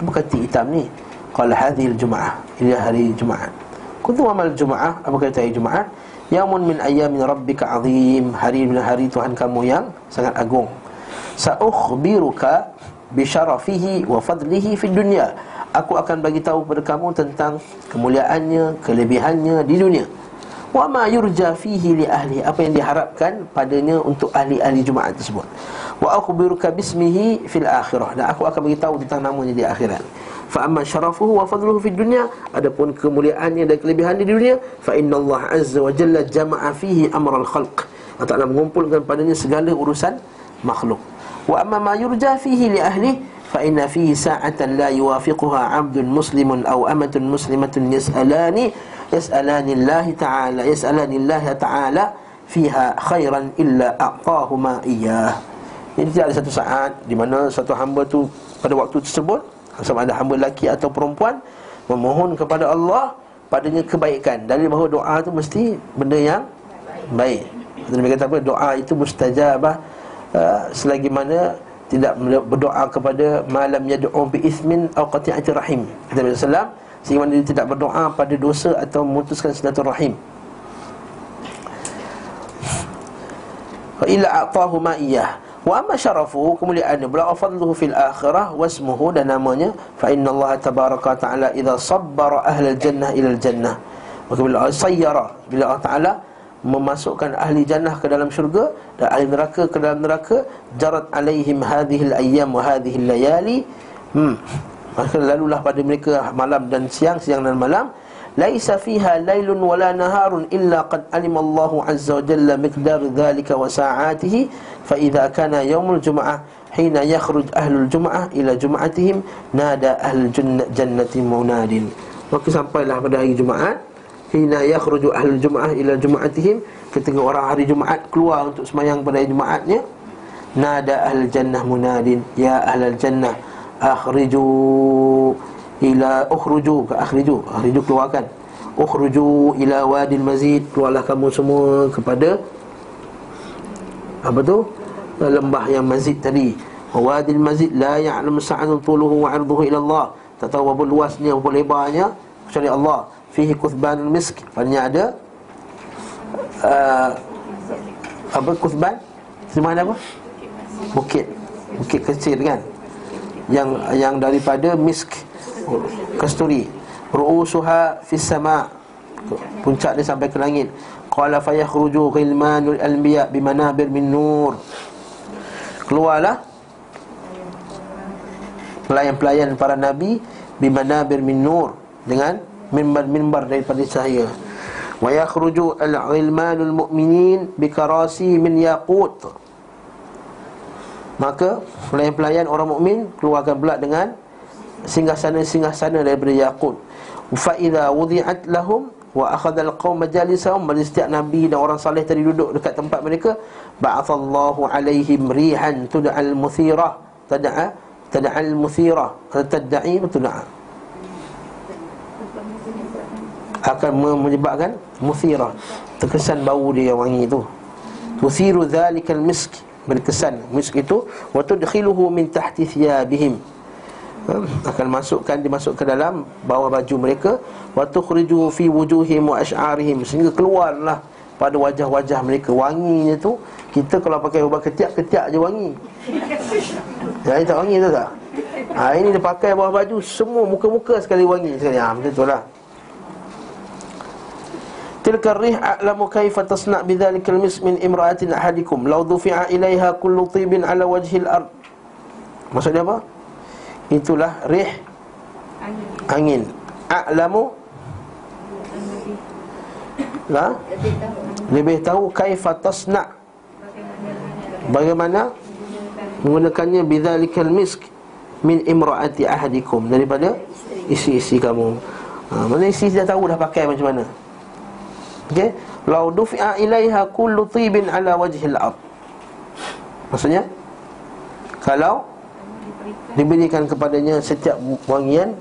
Apa kata hitam ni? Qala hadhihi al-jum'ah. Ila hari jumaat. Kuntu amal jumaah apa kata hari jumaat Yaumun min ayamin rabbika azim. Hari min hari Tuhan kamu yang sangat agung. Sa'ukhbiruka Bisharafihi wa fadlihi fi dunia Aku akan bagi tahu kepada kamu tentang Kemuliaannya, kelebihannya di dunia. Wa ma yurja fihi li ahli. Apa yang diharapkan padanya untuk ahli-ahli Jumaat tersebut. Wa akhbiruka bismihi fil akhirah. Dan aku akan bagi tahu tentang namanya di akhirat fa amma syarafuhu wa fadluhu fid dunya adapun kemuliaannya dan kelebihan di dunia fa Allah azza wa jalla jama'a fihi amral khalq. Allah Ta'ala mengumpulkan padanya segala urusan makhluk. Wa amma ma yurja fihi li ahli fa inna fihi sa'atan la yuwafiquha 'abdun muslimun aw amatun muslimatun yas'alani yas'alani Allah ta'ala yas'alani Allah ta'ala fiha khairan illa a'tahu ma iyyah. Jadi tidak ada satu saat di mana satu hamba tu pada waktu tersebut sama ada hamba lelaki atau perempuan memohon kepada Allah padanya kebaikan. Dari bahawa doa itu mesti benda yang baik. Nabi kata apa? Doa itu mustajabah uh, selagi mana tidak berdoa kepada malam yad'u bi ismin aw qati'ati rahim. Nabi sallallahu sehingga mana dia tidak berdoa pada dosa atau memutuskan silaturahim. Wa illa a'tahu ma iyyah Wa amma syarafu kemuliaan pula fadluhu fil akhirah wasmuhu dan namanya fa inna Allah tabaraka taala idza sabbara ahlal jannah ila jannah. Maka bila Allah sayyara bila Allah taala memasukkan ahli jannah ke dalam syurga dan ahli neraka ke dalam neraka jarat alaihim hadhihi al-ayyam wa hadhihi al-layali hmm maka lalulah pada mereka malam dan siang siang dan malam laisa fiha lailun wala naharun illa qad alima Allah azza wa jalla miqdar dhalika wa sa'atihi fa idza kana yaumul jumu'ah hina yakhruj ahlul jumu'ah ila jumu'atihim nada ahlul jannati munadin. Maka sampailah pada hari Jumaat Hina yakhruju ahlul jum'ah ila jum'atihim Ketika orang hari Jumaat keluar untuk semayang pada hari Jumaatnya Nada ahlul jannah munadin. Ya ahlul jannah Akhriju ila ukhruju ke akhriju Akhriju keluarkan. Ukhruju ila wadil mazid Keluarlah kamu semua kepada Apa tu? Lembah yang mazid tadi. Wadil mazid la ya'lam sa'adun tuluhu wa arduhu ila Allah. Tak tahu berapa luasnya, berapa lebarnya Kecuali Allah. Fihi kuthbanul misk Padanya ada uh, Apa kuthban? Di mana apa? Bukit. Bukit kecil kan? Yang yang daripada misk Kasturi. Ru'usuha fis sama. Puncak dia sampai ke langit. Qala fayakhruju ghilmanul anbiya bimanabir min nur. Keluarlah Pelayan-pelayan para nabi Bimanabir min nur Dengan mimbar-mimbar daripada cahaya. Wa yakhruju al-ilmanul mu'minin bikarasi min yaqut. Maka pelayan-pelayan orang mukmin keluarkan pula dengan singgah-sana-singgah-sana daripada yaqut fa idza wudi'at lahum wa akhadha al-qaum majalisahum bagi setiap nabi dan orang saleh tadi duduk dekat tempat mereka ba'athallahu alaihim rihan tud'al muthirah. Tad'a tad'al muthirah. Tad'i tud'a? Akan menyebabkan muthira terkesan bau dia yang wangi itu tuthiru dhalikal misk. Berkesan. Misk itu wa tudkhiluhu min tahti thiyabihim? Akan masukkan dimasuk ke dalam bawah baju mereka. Wa tukhriju fi wujuhihim wa ash'arihim. Sehingga keluarlah pada wajah-wajah mereka. Wanginya tu kita kalau pakai ubat ketiak ketiak je wangi. Ya tak wangi tu tak? Ha, ini dia pakai bawah baju semua muka-muka sekali wangi. Sekali ha, macam tu lah. Tilka rih a'lamu kaifa tasna' bidzalikal mis min imra'atin ahadikum. Law dufi'a ilaiha kullu tibin ala wajhil ard. Maksudnya apa itulah rih. Angin. A'lamu? Lah lebih tahu kaifa tasna' bagaimana? Menggunakannya bidzalikal misk min imra'ati ahadikum daripada isi-isi kamu. Ha, mana isi dah tahu dah pakai macam mana? Okey, lau dufi'a ilaiha kullu tibin ala wajhil ard. Maksudnya? Kalau diberikan kepadanya setiap wangian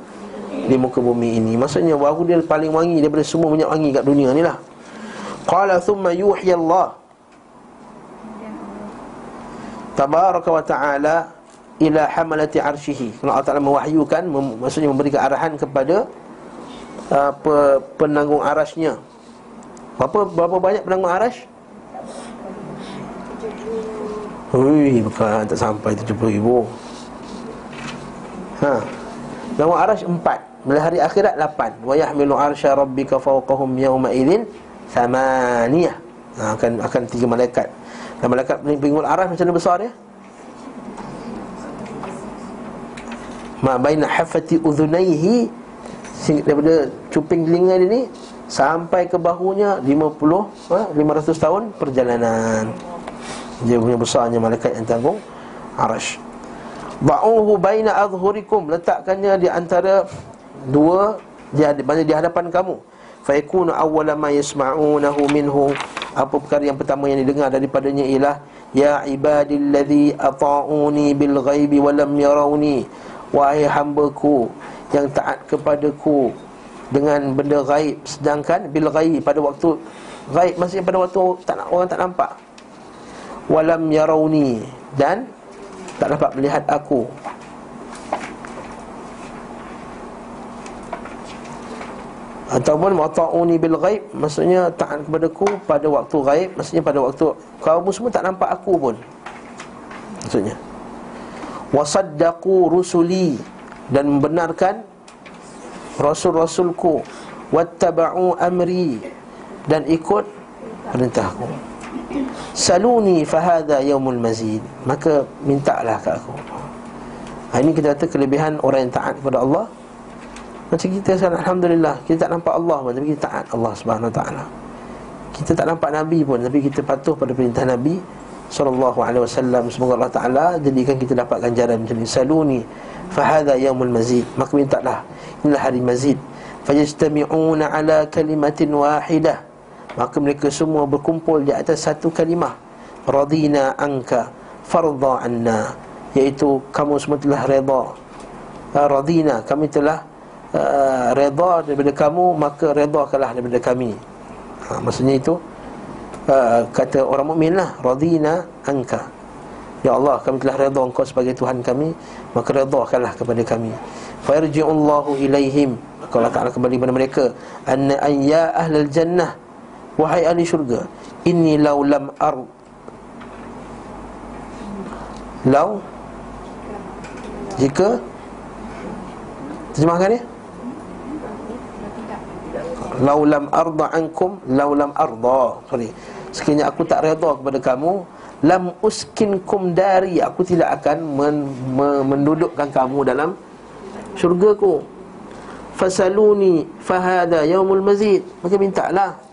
di muka bumi ini. Maksudnya bahawa dia paling wangi daripada semua minyak wangi kat dunia ni lah. Qala thumma yuhyi Allah. Tabaraka wa ta'ala ila hamalati arshihi. Allah Ta'ala mewahyukan, maksudnya memberikan arahan kepada uh, penanggung arasnya Berapa berapa banyak penanggung arash? Hui, bukan tak sampai 70 ribu Ha. Penanggung arash empat. Mulai hari akhirat lapan. Wa yahmilu arsha rabbika fawqahum yawma idhin Thamaniyah ha, akan, akan tiga malaikat. Dan malaikat peninggung arash macam mana besar dia? Ma baina hafati udhunaihi Daripada cuping telinga dia ni Sampai ke bahunya 50 ha, 500 tahun perjalanan. Dia punya besarnya malaikat yang tanggung Arash Ba'uhu baina adhurikum Letakkannya di antara Dua di, di hadapan kamu. Faikunu awwala ma yasma'unahu minhu. Apa perkara yang pertama yang didengar daripadanya ialah Ya ibadilladhi ata'uni bil ghaibi walam yarawni. Wahai hambaku yang taat kepadaku dengan benda gaib sedangkan bil ghaib pada waktu gaib maksudnya pada waktu tak orang tak nampak. Walam yarawni. Dan tak dapat melihat aku. Ataupun wata'uni bil ghaib. Maksudnya taat kepadaku pada waktu gaib maksudnya pada waktu kaum semua tak nampak aku pun. Maksudnya Wasaddaqu rusuli. Dan membenarkan Rasul-rasulku. Wattaba'u amri. Dan ikut perintahku Saluni fahada yaumul mazid. Maka mintalah kat aku. Ha, Ini kita kata kelebihan orang yang taat kepada Allah. Macam kita sekarang Alhamdulillah Kita tak nampak Allah pun Tapi kita taat Allah subhanahu wa ta'ala. Kita tak nampak Nabi pun Tapi kita patuh pada perintah Nabi Sallallahu alaihi wasallam. Semoga Allah Ta'ala Jadikan kita dapat ganjaran macam ni. Saluni Fahada yaumul mazid. Maka mintalah Inilah hari mazid. Fajistami'una ala kalimatin wahidah Maka mereka semua berkumpul di atas satu kalimah. Radina anka Farda anna. Iaitu kamu semua telah reda. Uh, Radina Kami telah uh, reda daripada kamu Maka redakanlah daripada kami. Ha, Maksudnya itu uh, Kata orang mukmin lah Radina anka. Ya Allah kami telah reda engkau sebagai Tuhan kami Maka redakanlah kepada kami. Fayarji'ullahu ilaihim. Maka Allah Ta'ala kembali kepada mereka Anna an ya ahlal jannah Wahai ahli syurga Inni lau lam ar Lau? Jika? Terjemahkan dia? Lau lam arda ankum Lau lam arda. Sorry. Sekiranya aku tak reda kepada kamu Lam uskinkum dari. Aku tidak akan men, men, mendudukkan kamu dalam Syurgaku Fasaluni Fahada yaumul mazid. Maka minta lah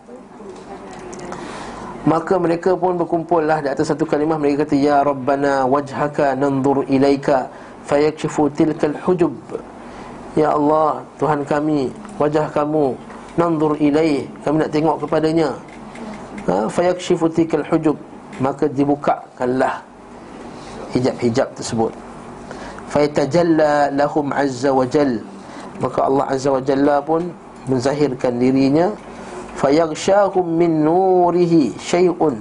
Maka mereka pun berkumpul lah di atas satu kalimah. Mereka kata Ya Rabbana wajhaka nandur ilaika Fayakshifu tilkal hujub. Ya Allah Tuhan kami Wajah kamu Nandur ilaih. Kami nak tengok kepadanya. Ha? Fayakshifu tilkal hujub. Maka dibukakanlah Hijab-hijab tersebut. Fayatajalla lahum azza wa jal Maka Allah azza wa jalla pun Menzahirkan dirinya fayaghshahum min nurihi syai'un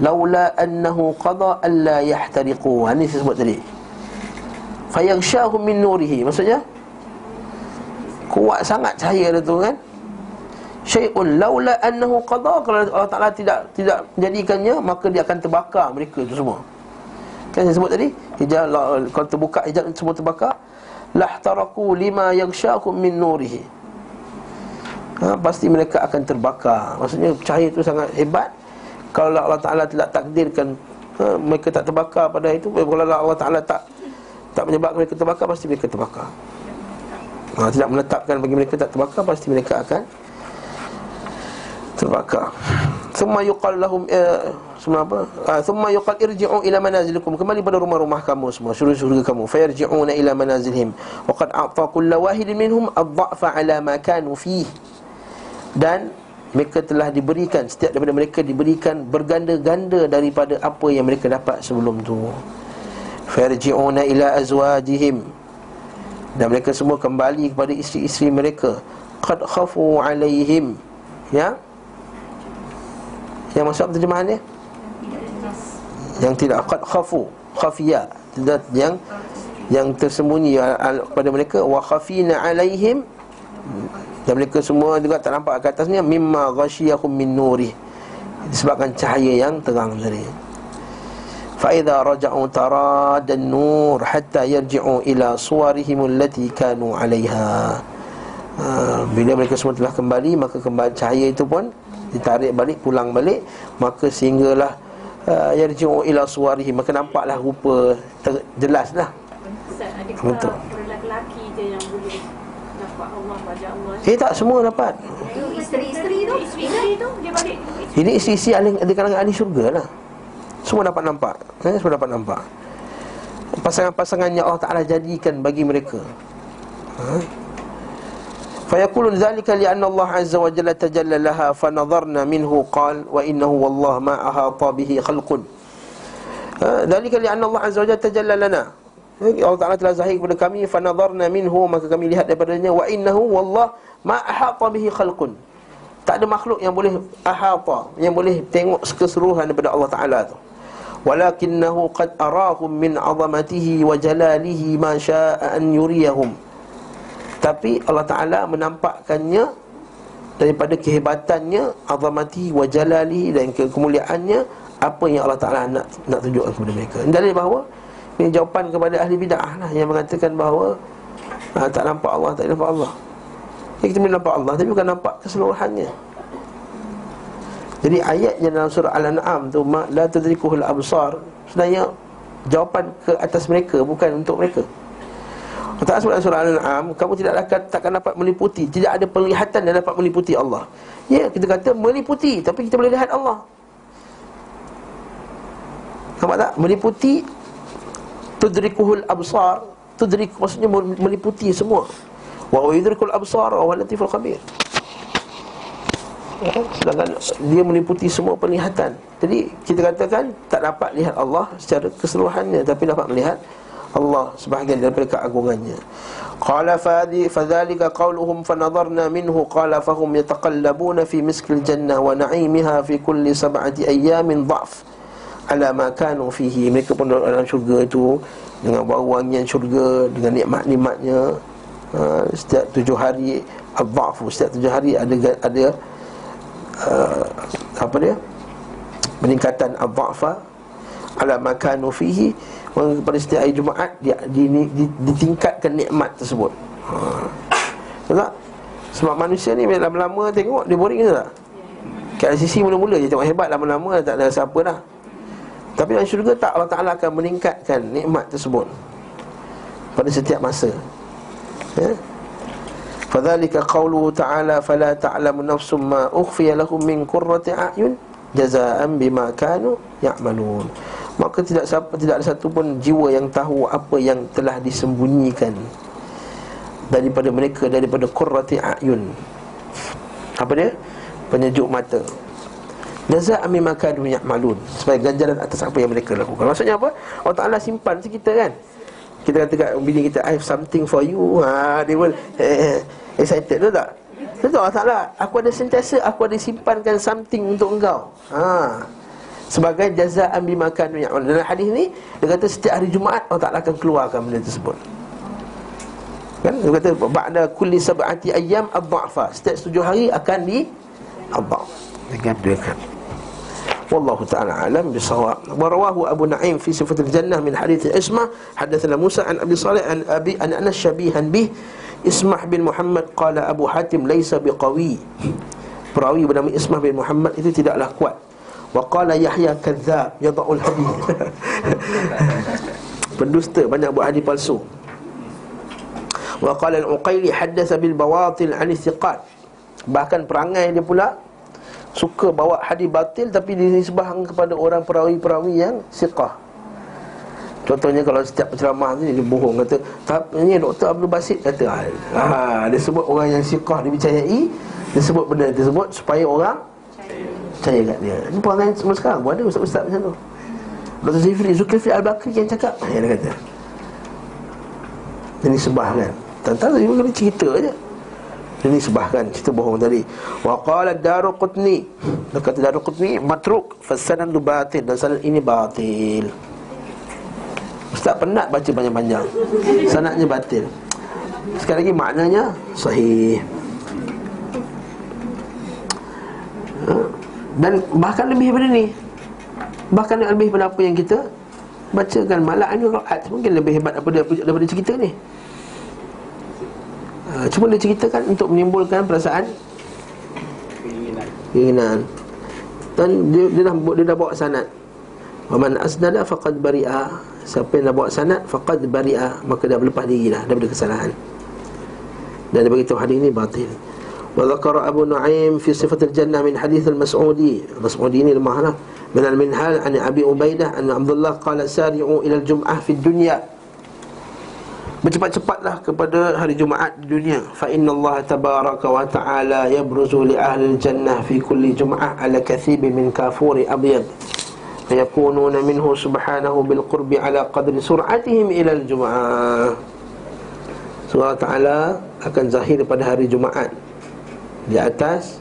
laula annahu qada alla yahtariqu ini saya sebut tadi. fayaghshahum min nurihi maksudnya? Kuat sangat cahaya dia tu kan? syai'un laula annahu qada kalau Allah Taala tidak tidak menjadikannya maka dia akan terbakar mereka itu semua. Kan saya sebut tadi? Hijab kalau terbuka hijab semua terbakar. lahtaraku lima yaghshahum min nurihi ha, Pasti mereka akan terbakar. Maksudnya cahaya itu sangat hebat. Kalau Allah Ta'ala tidak takdirkan ha, Mereka tak terbakar pada itu Kalau Allah Ta'ala tak tak menyebabkan mereka terbakar Pasti mereka terbakar. Ha, Tidak menetapkan bagi mereka tak terbakar Pasti mereka akan Terbakar. Thumma yuqal lahum eh, Semua apa? Uh, Thumma yuqal irji'u ila manazilikum Kembali pada rumah-rumah kamu semua Syurga-syurga kamu. Fayarji'una ila manazilihim. Waqad a'ta kulla wahidin minhum Ad-da'fa ala ma kanu fih dan mereka telah diberikan setiap daripada mereka diberikan berganda-ganda daripada apa yang mereka dapat sebelum tu. Farji'una ila azwajihim. Dan mereka semua kembali kepada isteri-isteri mereka. Qad khafu alaihim. Ya? Yang maksud terjemahan dia? Yang tidak qad khafu khafiya tidak yang yang tersembunyi pada mereka. Wa khafina alaihim dan mereka semua juga tak nampak ke atasnya Mimma ghasyiyahum min nuri. Disebabkan cahaya yang terang tadi. Fa'idha raja'u taradan nur Hatta yarji'u ila suwarihim Allati kanu alaiha. Ha, Bila mereka semua telah kembali Maka kembali cahaya itu pun Ditarik balik, pulang balik Maka sehinggalah uh, Yarji'u ila suwarihim. Maka nampaklah rupa ter- Jelas lah Ustaz, adakah lelaki je yang boleh nampak Allah, wajah Allah Eh tak semua dapat. Isteri-isteri tu Isteri tu dia balik. Ini isi-isi ahli, di kalangan ahli syurga lah. Semua dapat nampak. Eh, Semua dapat nampak. Pasangan-pasangan yang Allah Ta'ala jadikan bagi mereka. Ha? Fayakulun zalika li'anna Allah Azza wa Jalla tajalla laha Fanadharna minhu qal Wa innahu wallah ma ahata bihi khalqun. Ha? Zalika li'anna Allah Azza tajalla lana Allah Ta'ala telah zahir kepada kami Fanadharna minhu Maka kami lihat daripadanya Wa innahu wallah Ma ahata bihi khalqun. Tak ada makhluk yang boleh ahata Yang boleh tengok keseluruhan daripada Allah Ta'ala tu. Walakinnahu qad arahum min azamatihi wa jalalihi ma sya'a an yuriyahum. Tapi Allah Ta'ala menampakkannya Daripada kehebatannya Azamatihi wa jalalihi dan kemuliaannya Apa yang Allah Ta'ala nak, nak tunjukkan kepada mereka. Dalil bahawa Ini jawapan kepada ahli bid'ah lah Yang mengatakan bahawa ha, Tak nampak Allah, tak nampak Allah. Ya, Kita boleh nampak Allah Tapi bukan nampak keseluruhannya. Jadi ayatnya dalam surah Al-An'am tu La tudrikuhul absar Sebenarnya jawapan ke atas mereka Bukan untuk mereka. Allah sebut surah Al-An'am Kamu tidak akan, takkan dapat meliputi. Tidak ada penglihatan yang dapat meliputi Allah. Ya, kita kata meliputi Tapi kita boleh lihat Allah. Nampak tak? Meliputi Tudrikuhul absar Tudrik maksudnya meliputi semua. Wa yudrikul absar wa latiful khabir. Sedangkan dia meliputi semua penglihatan. Jadi kita katakan Tak dapat lihat Allah secara keseluruhannya Tapi dapat melihat Allah sebahagian daripada keagungannya. Qala fadhi fadhalika qawluhum fanadharna minhu qala fahum yataqallabuna fi miskil jannah wa na'imiha fi kulli sab'ati ayyamin dha'f ala ma kanu fihi. Mereka pun dalam syurga itu dengan bau-wangian syurga dengan nikmat-nikmatnya. Ha, setiap tujuh hari adhafu setiap tujuh hari ada ada uh, apa dia? Peningkatan adhafa ala ma kanu fihi. Pada setiap hari Jumaat dia di, di, di, ditingkatkan nikmat tersebut. Ha. tak? sebab manusia ni lama-lama tengok dia boring ke tak? Kat sisi mula-mula je tengok hebat lama-lama tak ada siapa dah tapi dalam syurga tak Allah Ta'ala akan meningkatkan nikmat tersebut Pada setiap masa Ya Fadhalika qawluhu ta'ala Fala ta'lamu nafsum ma ukhfiya lahum min kurrati a'yun Jaza'an bima kanu ya'malun Maka tidak tidak ada satu pun jiwa yang tahu apa yang telah disembunyikan daripada mereka daripada qurrati a'yun. Apa dia? Penyejuk mata. Jaza'an mimma kanu ya'malun sebagai ganjaran atas apa yang mereka lakukan. Maksudnya apa? Allah Taala simpan kita kan. Kita kata kat bini kita I have something for you. Ha dia pun eh, eh, excited tu tak? Betul Allah Taala, aku ada sentiasa aku ada simpankan something untuk engkau. Ha. Sebagai jaza'an bima kanu ya'malun. Dalam hadis ni dia kata setiap hari Jumaat Allah Taala akan keluarkan benda tersebut. Kan? Dia kata ba'da kulli sab'ati ayyam ad-dha'fa. Setiap tujuh hari akan di adha'f. Dengan dua kali. والله تعالى أعلم بالصواب ورواه أبو نعيم في صفة الجنة من حديث إسمة حدثنا موسى عن أبي صالح عن أبي أن أنا شبيها به إسمح بن محمد قال أبو حاتم ليس بقوي perawi bernama Ismah bin Muhammad itu tidaklah kuat Waqala Yahya kadzab yada'ul hadith Pendusta banyak buat hadis palsu Waqala al-Uqayli haddatha bil bawatil an thiqat Bahkan perangai dia pula suka bawa hadis batil tapi disebahkan kepada orang perawi-perawi yang siqah. Contohnya kalau setiap ceramah ni dia bohong kata, "Tapi Dr. Abdul Basit kata, ha, dia sebut orang yang siqah dipercayai, dia sebut benda tersebut supaya orang percaya kat dia." Ini perangai semua sekarang pun ada ustaz-ustaz macam tu. Dr. Zifri Zulkifli Al-Bakri yang cakap, ya dia kata. Ini sebah kan. Tak dia kena cerita je. Ini sebahkan cerita bohong tadi. Wa qala Daruqutni. Kata Daruqutni matruk fasanan batil dan sanad ini batil. Ustaz penat baca panjang-panjang. Sanadnya batil. Sekali lagi maknanya sahih. Ha? Dan bahkan lebih daripada ni Bahkan lebih daripada apa yang kita Bacakan malam ini Mungkin lebih hebat daripada, daripada cerita ni ha, Cuma dia ceritakan untuk menimbulkan perasaan Keinginan Dan dia, dia, dah, dia dah bawa sanat Waman asnada faqad bari'a Siapa yang dah bawa sanat Faqad bari'a Maka dah berlepas diri dah Daripada kesalahan Dan dia beritahu hadis ini batil وذكر أبو نعيم في صفة الجنة من حديث المسعودي المسعودي ini lemah lah من المنهال عن أبي عبيدة أن عبد الله قال سارعوا إلى الجمعة في الدنيا Bercepat-cepatlah kepada hari Jumaat di dunia. Fa inna Allah tabaraka wa ta'ala Yabruzu li ahli jannah Fi kulli Jum'ah ala kathibi min kafuri abyad. Fayakununa minhu subhanahu bil qurbi Ala qadri sur'atihim ila al-Jum'ah. So Allah Ta'ala akan zahir pada hari Jumaat. Di atas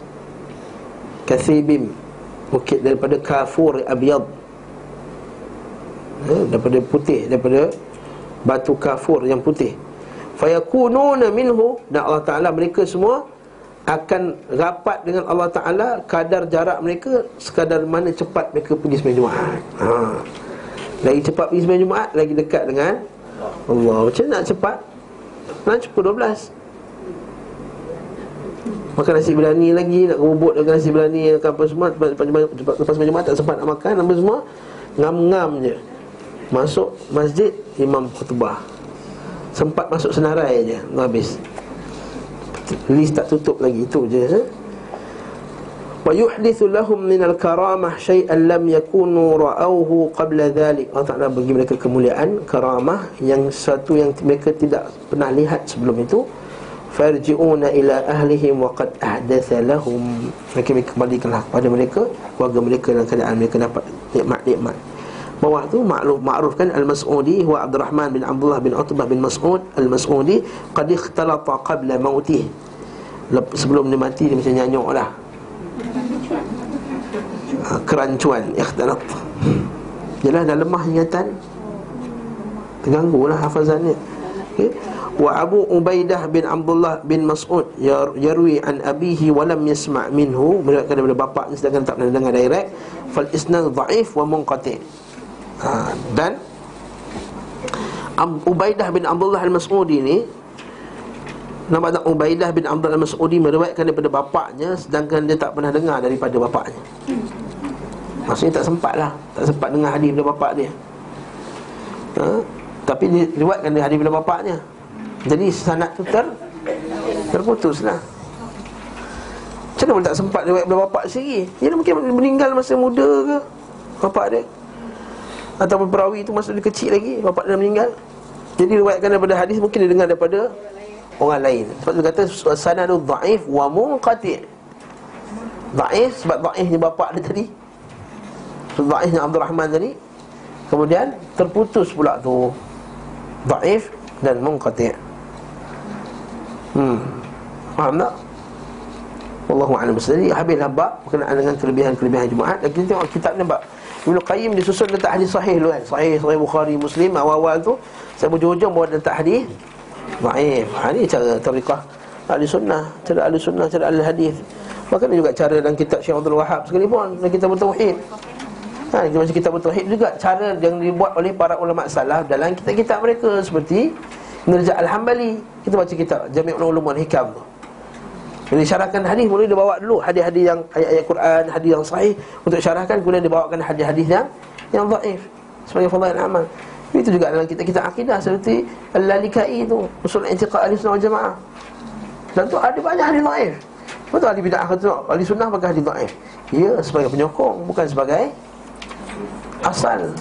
Kathibim Bukit daripada kafur abyad. Eh, Daripada putih Daripada batu kafur yang putih. Fayakununa minhu dan Allah Taala mereka semua akan rapat dengan Allah Taala kadar jarak mereka sekadar mana cepat mereka pergi sembahyang Jumaat. Ha. Lagi cepat pergi sembahyang Jumaat Lagi dekat dengan Allah. Macam nak cepat? Nak cukup 12 Makan nasi berani lagi Nak kebubut dengan nasi berani apa semua Lepas, lepas, lepas, lepas Jumaat tak sempat nak makan Apa semua Ngam-ngam je Masuk masjid Imam khutbah Sempat masuk senarai je Habis List tak tutup lagi Itu je eh? ويحدث لهم من الكرامة شيئا لم يكونوا رأوه قبل ذلك Allah Ta'ala bagi mereka kemuliaan Karamah yang satu yang mereka tidak pernah lihat sebelum itu Farji'una ila ahlihim wa qad ahdatha lahum Mereka kembalikanlah kepada mereka Keluarga mereka dalam keadaan mereka dapat nikmat-nikmat Bawah tu makluf ma'ruf kan Al-Mas'udi Huwa Abdurrahman bin Abdullah bin Utbah bin Mas'ud. Al-Mas'udi Qad ikhtalata qabla mautih Sebelum dia mati dia macam nyanyuk lah. Ha, kerancuan ikhtilat Yalah dah lemah ingatan. Terganggu lah hafazannya. Okay. Wa Abu Ubaidah bin Abdullah bin Mas'ud Yarwi an abihi walam yasma' minhu. Meriwayatkan daripada bapaknya sedangkan tak pernah dengar direct. Fal isnad da'if wa munqati ha, Dan Ubaidah bin Abdullah al-Mas'udi ni Nama tak Ubaidah bin Abdullah al-Mas'udi Meriwayatkan daripada bapaknya Sedangkan dia tak pernah dengar daripada bapaknya. Maksudnya tak sempat lah Tak sempat dengar hadis daripada bapak dia. Ha? Tapi dia riwayatkan dia hadis daripada bapaknya. Jadi sanad tu ter Terputus lah. Macam mana tak sempat riwayat daripada bapak sendiri? Dia mungkin meninggal masa muda ke? Bapak dia Ataupun perawi tu masa dia kecil lagi Bapak dia meninggal. Jadi riwayatkan daripada hadis Mungkin dia dengar daripada Orang lain. Sebab dia kata Sanadu da'if wa munqati' Da'if sebab da'ifnya bapak dia tadi. Da'ifnya Abdul Rahman tadi. Kemudian terputus pula tu. Da'if dan munqati' Hmm. Faham tak? Wallahu a'lam. Jadi habis bab berkenaan dengan kelebihan-kelebihan Jumaat. Kita tengok kitab bab Ibn Qayyim disusun letak hadis sahih dulu kan. Sahih, sahih Bukhari, Muslim Awal-awal tu. Saya berhujung bawa letak hadis Ma'if ha, Ini cara tariqah Ahli sunnah. Cara ahli sunnah Cara ahli hadis. Bahkan juga cara dalam kitab Syekh Abdul Wahab Sekalipun Dalam kitab Tauhid. Ha, Macam kitab Tauhid juga. Cara yang dibuat oleh para ulama salaf Dalam kitab-kitab mereka Seperti Nirja Al-Hambali. Kita baca kitab Jami' Ulum Al-Hikam tu Jadi syarahkan hadis Mula dia bawa dulu Hadis-hadis yang Ayat-ayat Quran Hadis yang sahih Untuk syarahkan Kemudian dia bawakan hadis-hadis yang Yang dhaif Sebagai fadhil amal. Itu juga dalam kita kita akidah seperti Al-Lalikai itu Usul Intiqah Ahli Sunnah Jamaah. Dan tu ada banyak hadis dhaif. Betul ahli bid'ah kata Ahli Sunnah pakai hadis dhaif. Ya sebagai penyokong Bukan sebagai Asal.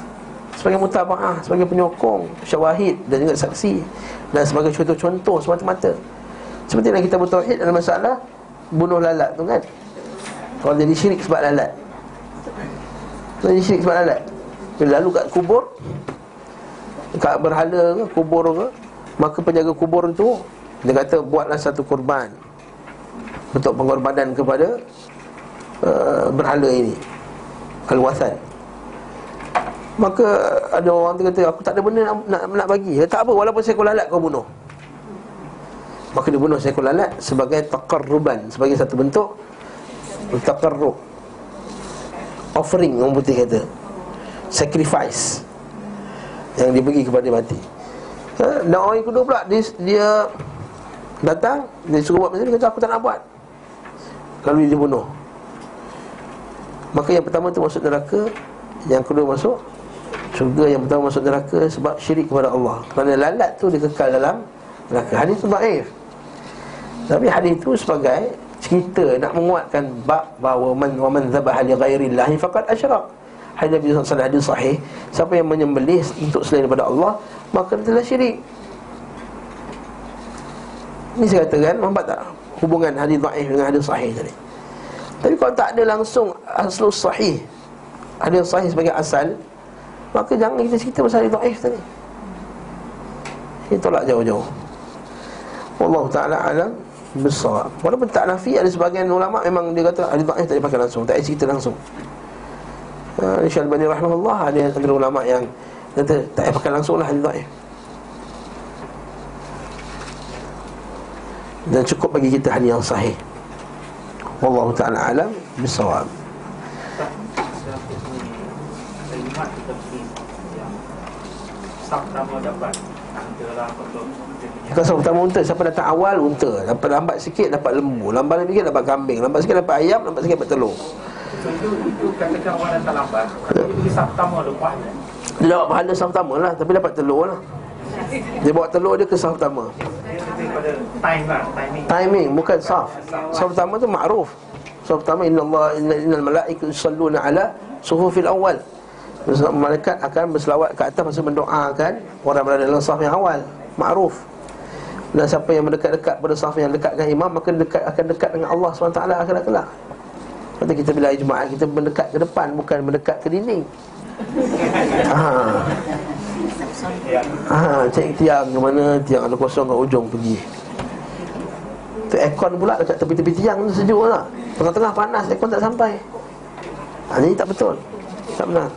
Sebagai mutaba'ah Sebagai penyokong Syawahid Dan juga saksi. Dan sebagai contoh-contoh Semata-mata Seperti dalam kita bertauhid Dalam masalah Bunuh lalat tu kan? Kalau jadi syirik sebab lalat. Jadi syirik sebab lalat. Lalu kat kubur kat berhala ke kubur ke maka penjaga kubur itu dia kata buatlah satu korban untuk pengorbanan kepada uh, berhala ini al-wasan maka ada orang tu kata aku tak ada benda nak, nak, nak bagi. Tak apa walaupun seekor lalat kau bunuh maka dia bunuh seekor lalat sebagai taqarruban sebagai satu bentuk taqarrub. Offering orang putih kata. Sacrifice. Yang dibagi kepada mati. Ha? Dan orang yang kedua pula dia, dia datang Dia suruh buat macam ni Dia kata aku tak nak buat. Lalu dia bunuh Maka yang pertama tu masuk neraka Yang kedua masuk Syurga yang pertama masuk neraka Sebab syirik kepada Allah. Kerana lalat tu dia kekal dalam neraka. Hadis tu baif Tapi hadis tu sebagai Cerita nak menguatkan Bab bahawa man, Wa man zabaha li ghairillahi Faqad asyrak. Hadis Nabi SAW hadis sahih Siapa yang menyembelih untuk selain daripada Allah Maka dia telah syirik. Ini saya katakan Nampak tak hubungan hadis da'if dengan hadis sahih tadi? Tapi kalau tak ada langsung Aslu sahih Hadis sahih sebagai asal Maka jangan kita cerita pasal hadis da'if tadi. Kita tolak jauh-jauh. Allah Ta'ala alam besar. Walaupun tak nafi ada sebagian ulama Memang dia kata hadis da'if tak dipakai langsung Tak ada cerita langsung. Uh, Syalbani rahmatullah Ada antara ulama yang Kata tak payah pakai langsung lah hadis dhaif Dan cukup bagi kita hadis yang sahih. Wallahu ta'ala alam Bisawab yang sub pertama dapat Unta lah Bukan sahur pertama unta Siapa datang awal unta. Dapat lambat sikit dapat lembu. Lambat sikit dapat kambing. Lambat sikit dapat ayam Lambat sikit dapat telur. So itu, itu katakan orang datang lambat. Kalau dia tu dapat pahala sahur pertama lah Tapi dapat telur lah. Dia bawa telur dia ke sahur pertama lah Timing. Bukan sahur Sahur pertama tu makruf Sahur pertama Inna Allah Inna, innal malaika yusalluna ala Suhufil awal Malaikat akan berselawat ke atas Masa mendoakan Orang berada dalam sahur yang awal. Makruf Dan siapa yang mendekat-dekat pada sahur yang dekatkan imam Maka dekat, akan dekat dengan Allah SWT akhirat kelak. Kata kita bila Jumaat Kita mendekat ke depan Bukan mendekat ke dinding. Ha. Ha, cek tiang ke mana Tiang ada kosong kat ujung pergi. Tu aircon pula dekat tepi-tepi tiang tu sejuk tak? Tengah-tengah panas aircon tak sampai. Ha, Ini tak betul. Tak benar.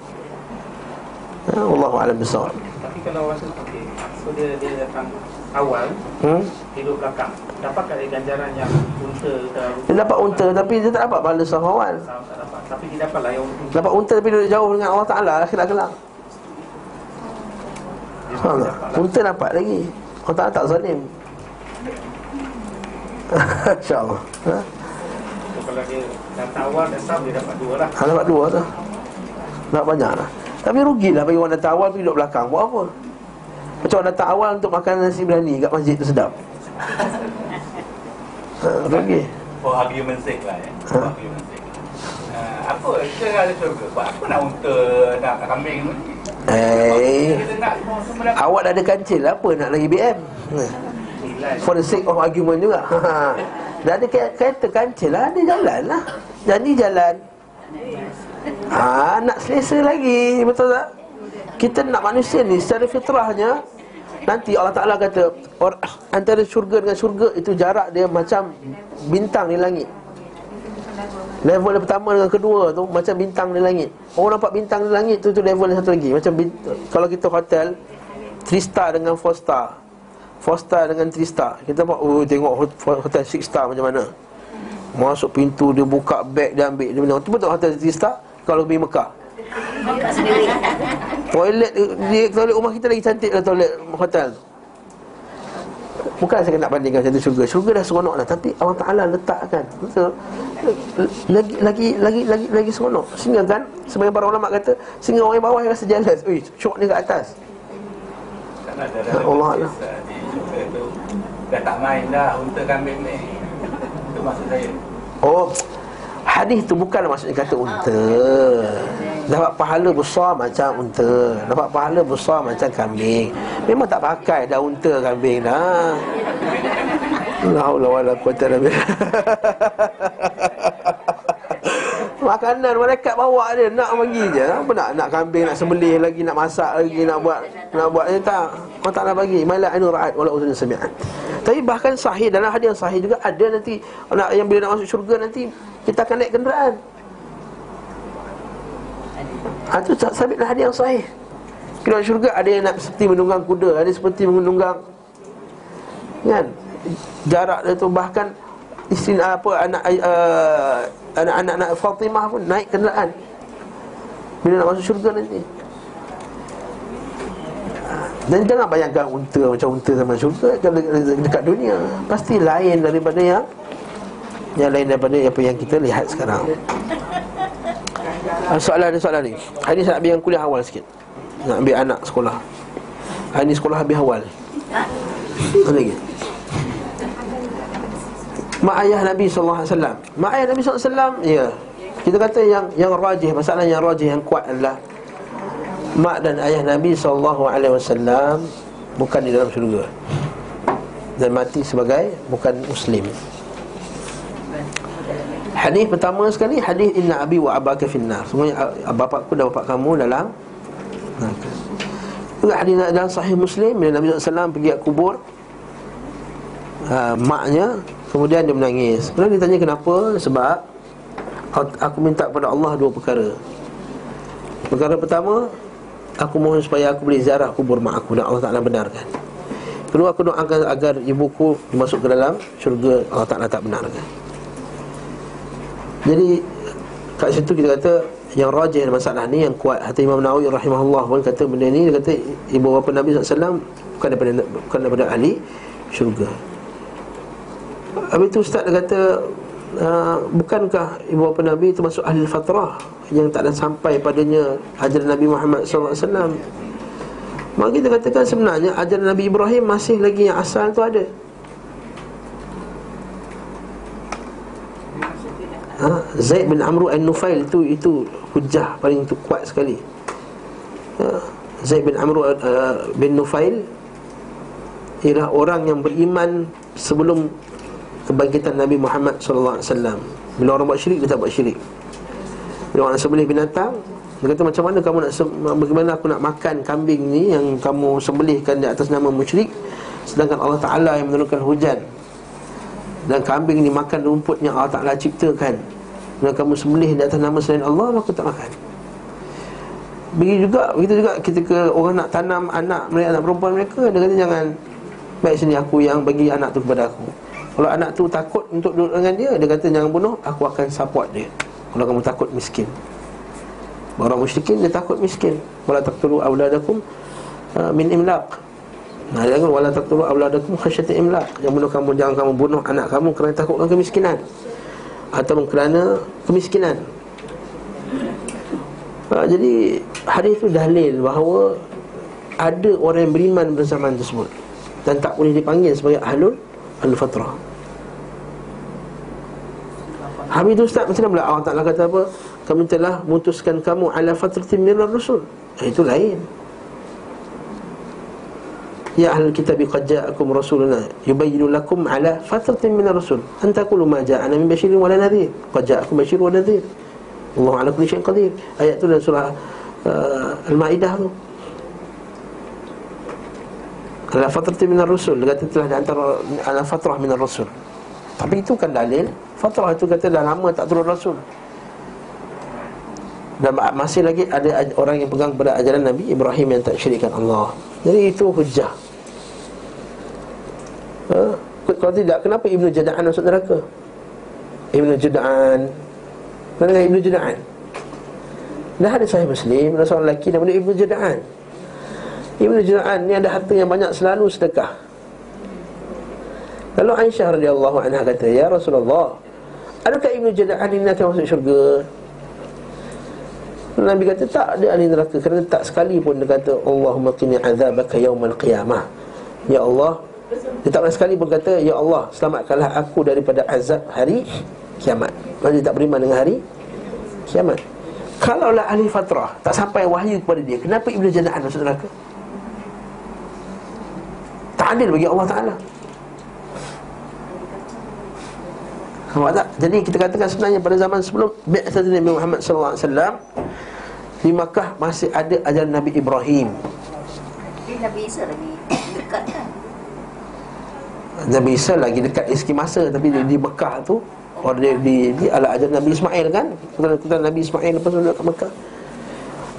Ha, Wallahu'alam besar Tapi kalau orang tu okay, So dia, dia datang awal hmm? Tidur belakang Dapatkah dia ganjaran yang unta ke Dia dapat unta tapi dia tak dapat pahala sahur awal. Sahur tak dapat Tapi dia dapat lah yang unta. Dapat unta tapi duduk jauh dengan Allah Ta'ala Akhirat kelak Dia Faham tak? dapat lah. Unta dapat lagi. Allah Ta'ala tak zalim. (laughs) InsyaAllah. Ha? So kalau dia datang awal dan sahur dia dapat dua lah. Ha, dapat dua tu. Dapat banyak lah. Tapi rugilah bagi orang datang awal pergi duduk belakang. Buat apa? Macam orang datang awal untuk makan nasi berani kat masjid tu sedap ha, Rugi For argument sake lah ya. For Ha. argument sake. Uh, apa kita ada syurga? Buat apa nak unta, nak kambing ni? Eh. Awak dah ada kancil Apa nak lagi BM. Nilai For the sake of argument juga ha. Dah ada ke- kereta kancil lah Ada jalan lah Jadi jalan ha, Nak selesa lagi Betul tak? Kita nak manusia ni Secara fitrahnya Nanti Allah Ta'ala kata or, Antara syurga dengan syurga Itu jarak dia macam Bintang di langit. Level yang pertama dengan kedua tu Macam bintang di langit. Orang nampak bintang di langit tu tu level yang satu lagi. Macam bint- Kalau kita hotel 3 star dengan 4 star. 4 star dengan 3 star. Kita nampak Oh tengok hot- hotel 6 star macam mana. Masuk pintu dia buka beg dia ambil. Dia bilang tu betul hotel 3 star? Kalau pergi Mekah. Toilet dia toilet rumah kita lagi cantik lah toilet hotel. Bukan saya nak bandingkan macam tu syurga. Syurga dah seronok dah tapi Allah Taala letakkan. Betul. Lagi lagi lagi lagi lagi seronok. Sehingga kan sebagai para ulama kata sehingga orang yang bawah yang rasa jealous. Ui, syok ni kat atas. Allah Allah. di. Dah tak main dah unta kambing ni. Itu maksud saya. Oh, hadis tu bukan maksudnya kata unta. Dapat pahala besar macam unta. Dapat pahala besar macam kambing. Memang tak pakai dah unta kambing dah. La haula wala quwata illa billah. (laughs) Makanan mereka bawa dia nak bagi je. Apa nak nak kambing nak sembelih lagi nak masak lagi nak buat nak buat ni tak. Kau tak nak bagi. Mala anu ra'at wala udhun sami'at. Tapi bahkan sahih dalam hadis yang sahih juga ada nanti nak yang bila nak masuk syurga nanti kita akan naik kenderaan. Ha tu sabit hadis yang sahih. Kalau syurga ada yang nak seperti menunggang kuda, ada seperti menunggang kan jarak dia tu bahkan isteri apa anak uh, anak-anak anak Fatimah pun naik kenderaan. Bila nak masuk syurga nanti. Dan jangan bayangkan unta macam unta zaman syurga dekat dunia pasti lain daripada yang yang lain daripada apa yang kita lihat sekarang. Ah, soalan ni soalan ni. Hari ni saya nak ambil yang kuliah awal sikit. Nak ambil anak sekolah. Hari ni sekolah habis awal. Apa lagi Mak ayah Nabi SAW Mak ayah Nabi SAW Ya. Kita kata yang yang rajih Masalah yang rajih yang kuat adalah Mak dan ayah Nabi SAW Bukan di dalam syurga. Dan mati sebagai Bukan Muslim. Hadis pertama sekali Hadis inna abi wa abaka finnar. Semuanya bapakku dan bapak kamu dalam neraka. Juga hadis dalam sahih Muslim Bila Nabi SAW pergi ke kubur uh, Maknya Kemudian dia menangis. Kemudian dia tanya kenapa? Sebab aku- minta kepada Allah dua perkara. Perkara pertama Aku mohon supaya aku boleh ziarah kubur mak aku. Dan Allah Ta'ala benarkan. Kedua aku doakan agar ibuku Masuk ke dalam syurga. Allah Ta'ala tak benarkan. Jadi Kat situ kita kata Yang rajih masalah ni Yang kuat Hati Imam Nawawi rahimahullah pun kata benda ni. Dia kata Ibu bapa Nabi SAW Bukan daripada, bukan daripada ahli syurga Habis tu Ustaz dia kata uh, Bukankah ibu bapa Nabi itu masuk ahli fatrah Yang tak ada sampai padanya Ajaran Nabi Muhammad SAW Maka kita katakan sebenarnya Ajaran Nabi Ibrahim masih lagi yang asal tu ada ha? Zaid bin Amru al-Nufail itu itu hujah paling itu kuat sekali. Ha? Zaid bin Amru uh, bin Nufail ialah orang yang beriman sebelum kebangkitan Nabi Muhammad sallallahu alaihi wasallam. Bila orang buat syirik dia tak buat syirik. Bila orang sembelih binatang dia kata macam mana kamu nak bagaimana aku nak makan kambing ni yang kamu sembelihkan di atas nama musyrik sedangkan Allah Taala yang menurunkan hujan dan kambing ni makan rumput yang Allah Ta'ala ciptakan Dan kamu sembelih di atas nama selain Allah Maka tak makan Begitu juga Begitu juga ketika orang nak tanam anak mereka Anak perempuan mereka Dia kata jangan Baik sini aku yang bagi anak tu kepada aku Kalau anak tu takut untuk duduk dengan dia Dia kata jangan bunuh Aku akan support dia Kalau kamu takut miskin Orang musyrikin dia takut miskin Wala taqtulu awladakum uh, Min imlaq Nah, jangan wala taqtulu auladakum khasyata imlaq. Yang bunuh kamu jangan kamu bunuh anak kamu kerana takutkan kemiskinan. Atau kerana kemiskinan. Ha, jadi hadis itu dalil bahawa ada orang yang beriman bersamaan tersebut dan tak boleh dipanggil sebagai ahlul al-fatrah. Habis itu Ustaz macam mana Allah Ta'ala kata apa? Kami telah mutuskan kamu ala fatratin minar rasul Itu lain. Ya ahli kitab qad ja'akum rasuluna yubayyinu lakum ala fatratin min ar-rusul. An taqulu ma ja'ana min basyirin wa la nadhir. Qad ja'akum basyirun wa nadhir. Allah ala kulli syai'in qadir. Ayat tu dalam surah uh, al-maidah tu. Ala fatratin min ar-rusul. Dia kata telah di antara ala fatrah min ar-rusul tapi itu kan dalil. Fatrah itu kata dah lama tak turun rasul. Dan masih lagi ada orang yang pegang pada ajaran Nabi Ibrahim yang tak syirikkan Allah. Jadi itu hujah. Ha? Kalau tidak, kenapa Ibnu Jada'an masuk neraka? Ibnu Jada'an. Mana dengan Ibnu Jada'an? Dah ada sahih Muslim Ada seorang lelaki nama dia Ibnu Jada'an. Ibnu Jada'an ni ada harta yang banyak Selalu sedekah Lalu Aisyah radhiyallahu anha kata Ya Rasulullah Adakah Ibnu Jada'an ini akan masuk syurga? Nabi kata tak ada ahli neraka. Kerana tak sekali pun dia kata Allahumma qini azabaka yawmal qiyamah. Ya Allah dia tak pernah sekali pun kata Ya Allah selamatkanlah aku daripada azab hari kiamat. Maksudnya tak beriman dengan hari kiamat. Kalaulah ahli fatrah Tak sampai wahyu kepada dia Kenapa Ibn Jana'an masuk neraka? Tak adil bagi Allah Ta'ala Nampak tak? Jadi kita katakan sebenarnya pada zaman sebelum Bi'athati Nabi Muhammad SAW Di Makkah masih ada ajaran Nabi Ibrahim. Nabi Isa lagi dekat kan? Nabi Isa lagi dekat eski masa Tapi di, di Mekah tu Orang dia di, di ala ajar Nabi Ismail kan? Keturunan Nabi Ismail lepas tu dekat Mekah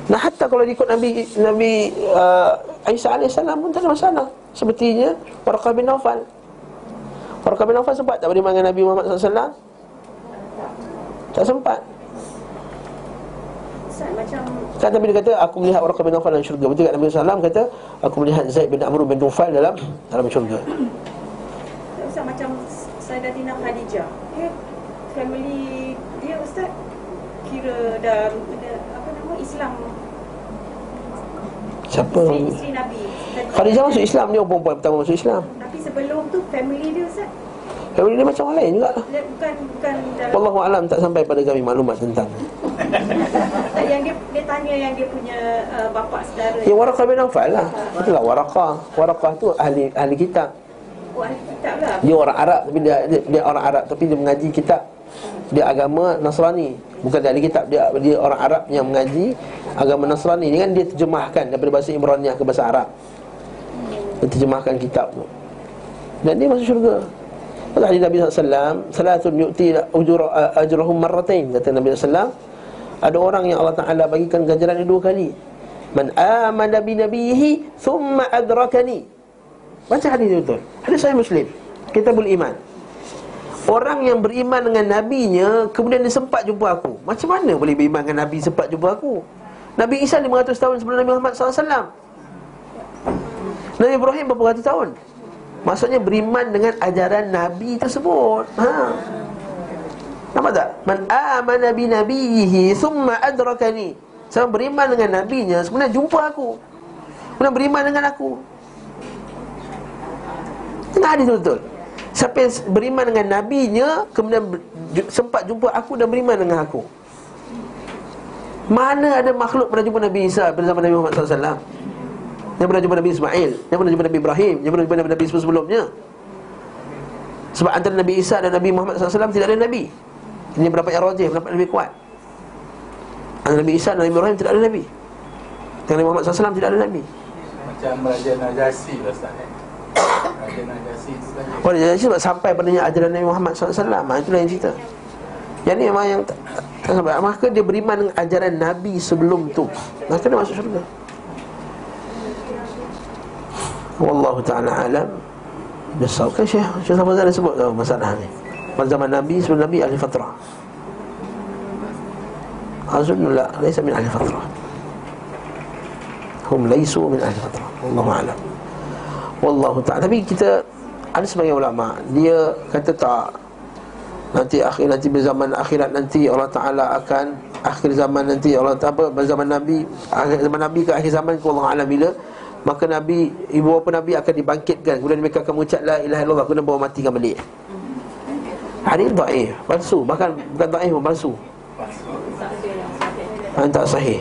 Nah hatta kalau ikut Nabi Nabi uh, Isa AS pun tak ada masalah. Sepertinya Warqah bin Nawfal Warqah bin Nawfal sempat tak beriman dengan Nabi Muhammad SAW Tak sempat. Kan Nabi kata Aku melihat Warqah bin Nawfal dalam syurga. Betul tak Nabi SAW kata Aku melihat Zaid bin Amr bin Nawfal dalam Dalam syurga. Ustaz macam Sayyidatina Khadijah. Dia family Dia Ustaz Kira dah Apa nama Islam Siapa? Isteri, Nabi Khadijah masuk Islam Dia perempuan pertama masuk Islam Tapi sebelum tu family dia Ustaz Family dia macam orang lain juga bukan bukan dalam Wallahu alam tak sampai pada kami maklumat tentang yang dia dia tanya yang dia punya uh, bapa saudara. Ya Waraqah bin Nawfal lah Itulah Waraqah Waraqah tu ahli ahli kitab Oh, ahli kitab lah. Dia orang Arab tapi dia, dia, dia orang Arab tapi dia mengaji kitab. Dia agama Nasrani. Bukan dia ahli kitab, dia dia orang Arab yang mengaji agama Nasrani. Dia kan dia terjemahkan daripada bahasa Ibrani ke bahasa Arab. Dia terjemahkan kitab tu. Dan dia masuk syurga. Kata hadis Nabi SAW Salatun yu'ti ujur, ajrahum marratain Kata Nabi SAW Ada orang yang Allah Ta'ala bagikan ganjaran dua kali Man amana bi nabihi Thumma adrakani Baca hadis itu betul Hadis saya Muslim Kitabul Iman Orang yang beriman dengan nabinya kemudian dia sempat jumpa aku. Macam mana boleh beriman dengan nabi sempat jumpa aku? Nabi Isa 500 tahun sebelum Nabi Muhammad SAW. Nabi Ibrahim berapa ratus tahun? Maksudnya beriman dengan ajaran nabi tersebut. Ha. Nampak tak? Man amana bi nabiyhi thumma adrakani. Saya beriman dengan nabinya sebenarnya jumpa aku. Kemudian beriman dengan aku. Tengah hadis betul. Siapa yang beriman dengan nabinya kemudian sempat jumpa aku dan beriman dengan aku. Mana ada makhluk pernah jumpa Nabi Isa pada zaman Nabi Muhammad SAW Yang pernah jumpa Nabi Ismail Yang pernah jumpa Nabi Ibrahim Yang pernah jumpa Nabi sebelumnya. Sebab antara Nabi Isa dan Nabi Muhammad SAW tidak ada Nabi. Ini berapa yang rajih, berapa lebih kuat. Antara Nabi Isa dan Nabi Ibrahim tidak ada Nabi. Dengan Nabi Muhammad SAW tidak ada Nabi. Macam Raja Najasi lah Ustaz Oh, jadi sebab sampai padanya ajaran Nabi Muhammad SAW Itulah yang cerita. Yang ni memang yang tak, sampai. Maka dia beriman dengan ajaran Nabi sebelum tu. Maka dia masuk syurga. Wallahu ta'ala alam. Besar kan Syekh? Syekh Safazan ada sebut tahu masalah ni. Pada zaman Nabi sebelum Nabi ahli fatrah. Azun la Laisa min ahli fatrah. Hum laisu min ahli fatrah. Wallahu alam Wallahu ta'ala. Tapi kita Ada sebagian ulama Dia kata tak Nanti akhir nanti berzaman akhirat nanti Allah Ta'ala akan Akhir zaman nanti Allah Ta'ala Berzaman Nabi Akhir zaman Nabi ke akhir zaman ke Allah Alam bila Maka Nabi Ibu bapa Nabi akan dibangkitkan. Kemudian mereka akan mengucap La ilaha illallah Kemudian bawa matikan balik. Hadis da'if Palsu. Bahkan bukan da'if pun palsu. Tak sahih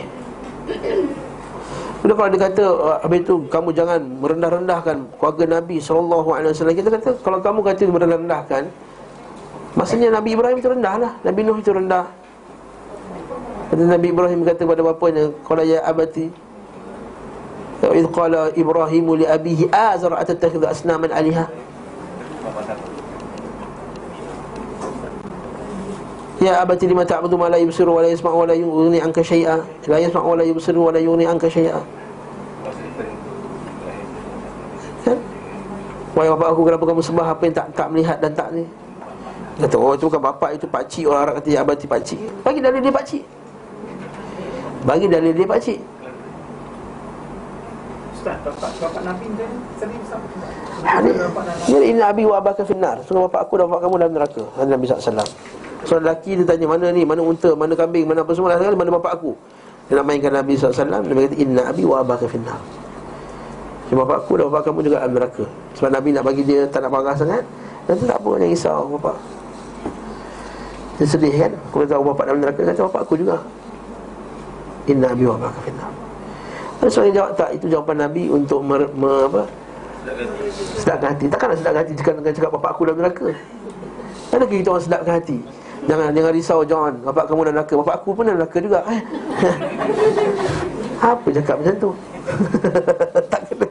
Kemudian kalau dia kata uh, Habis itu kamu jangan merendah-rendahkan Keluarga Nabi SAW Kita kata Kalau kamu kata merendah-rendahkan Maksudnya Nabi Ibrahim itu rendah lah Nabi Nuh itu rendah. Kata Nabi Ibrahim kata kepada bapanya Qala ya abati qala Ibrahimu li abihi Azar atatakhidhu asnaman aliha Ya abati lima ta'budu ma la yubsiru wa la yasma'u wa la yughni anka syai'a. La yasma'u wa la yubsiru wa la yughni anka syai'a. Kan? Wahai bapak aku kenapa kamu sembah apa yang tak tak melihat dan tak ni? Kata oh itu bukan bapak itu pakcik Orang Arab. Kata ya abati pakcik Bagi dalil dia pakcik Bagi dalil dia pakcik Ustaz, bapak, bapak Nabi tu sering sama. Ini Abi wa abaka finnar So bapak aku dan bapak kamu dalam neraka. Nabi SAW So lelaki dia tanya mana ni? Mana unta, mana kambing, mana apa semua? Sekali mana bapak aku? Dia nak mainkan Nabi SAW Nabi kata Inna Abi wa abaka finnar. So bapak aku dan bapak kamu juga dalam neraka. Sebab Nabi nak bagi dia tak nak marah sangat. Nanti tak apa jangan risau bapak. Dia sedih kan? Kalau tahu bapak dalam neraka Kata bapak aku juga. Inna Abi wa abaka finnar. Yang jawab tak Itu jawapan Nabi untuk mer, mer, apa, Sedapkan hati. Takkan nak sedapkan hati Jika cakap bapak aku dalam neraka. Adakah kita orang sedapkan hati Jangan jangan risau John. Bapak kamu dalam neraka. Bapak aku pun dalam neraka juga. Eh? (laughs) Apa cakap macam tu? (laughs) Tak kena. (laughs)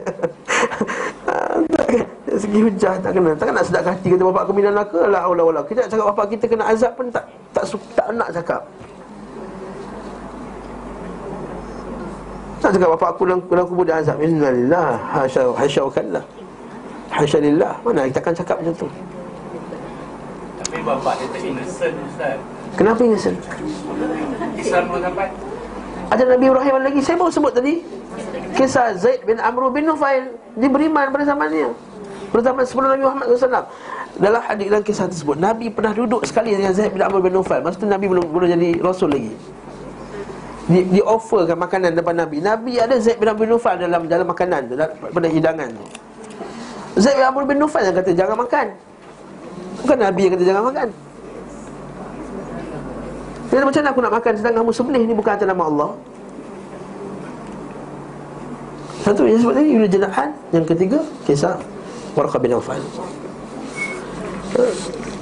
Tak Dari Segi hujah tak kena. Takkan nak sedapkan hati Kata bapak kami dalam neraka. La Allah Allah Kita nak cakap bapak kita kena azab pun Tak tak, su- tak nak cakap. Tak cakap bapak aku dalam, kubur dia azab. Innalillah. Hasya Hasya kallah. Hasya lillah. Mana kita akan cakap macam tu Tapi bapak dia tak innocent Ustaz. Kenapa innocent? Islam pun sampai Ada Nabi Ibrahim lagi. Saya baru sebut tadi. Kisah Zaid bin Amr bin Nufail. Dia beriman pada zamannya Pada zaman sebelum Nabi Muhammad SAW Dalam hadis dalam kisah tersebut Nabi pernah duduk sekali dengan Zaid bin Amr bin Nufail. Masa tu Nabi belum belum jadi Rasul lagi. Di, di offerkan makanan depan Nabi. Nabi ada Zaid bin Amr bin Nufail dalam dalam makanan dalam- Pada hidangan tu. Zaid bin Amr bin Nufail yang kata jangan makan Bukan Nabi yang kata jangan makan. Dia kata macam mana aku nak makan sedangkan kamu sembelih? Ni bukan atas nama Allah. Satu yang sebut tadi Ibn Janahan. Yang ketiga Kisah Warqa bin Aufan Eh,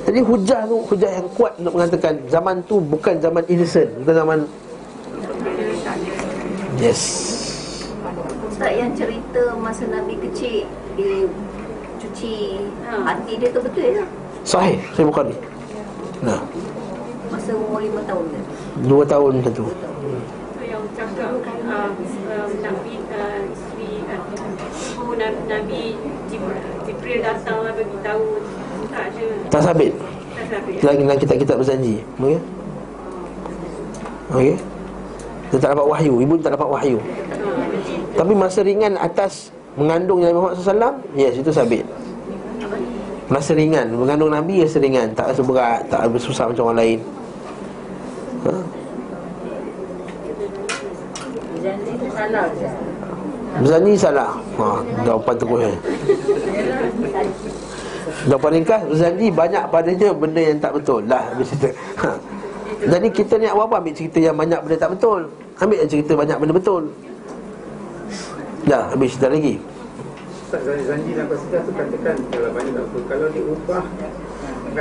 Jadi hujah tu Hujah yang kuat untuk mengatakan Zaman tu bukan zaman innocent Bukan zaman Yes. Ustaz yang cerita masa Nabi kecil Dia cuci Ha. hati dia tu betul ya? Sahih Sahih Bukhari. Nah. Masa umur lima tahun dia Dua tahun macam tu. Itu yang cakap uh, uh, Nabi uh, isteri uh, Nabi, Nabi Jibril, datang lah bagi tahu Tak ada Tak sabit? Tak tak sabit. Lagi dalam kitab-kitab berjanji Okey Okey. Dia tak dapat wahyu Ibu tak dapat wahyu. Tapi masa ringan atas Mengandung Nabi Muhammad SAW Yes itu sabit Masa ringan. Mengandung Nabi rasa ringan. Tak rasa berat. Tak rasa susah macam orang lain. Ha? Tu salah ha, Jawapan terus eh. Jawapan ringkas Berjanji banyak padanya Benda yang tak betul. Lah habis cerita. Ha. Jadi kita ni apa ambil cerita yang banyak benda tak betul. Ambil cerita banyak benda betul. Dah habis cerita lagi Ustaz Zanji dan Qasidah tu katakan Kalau banyak tak apa. Kalau diubah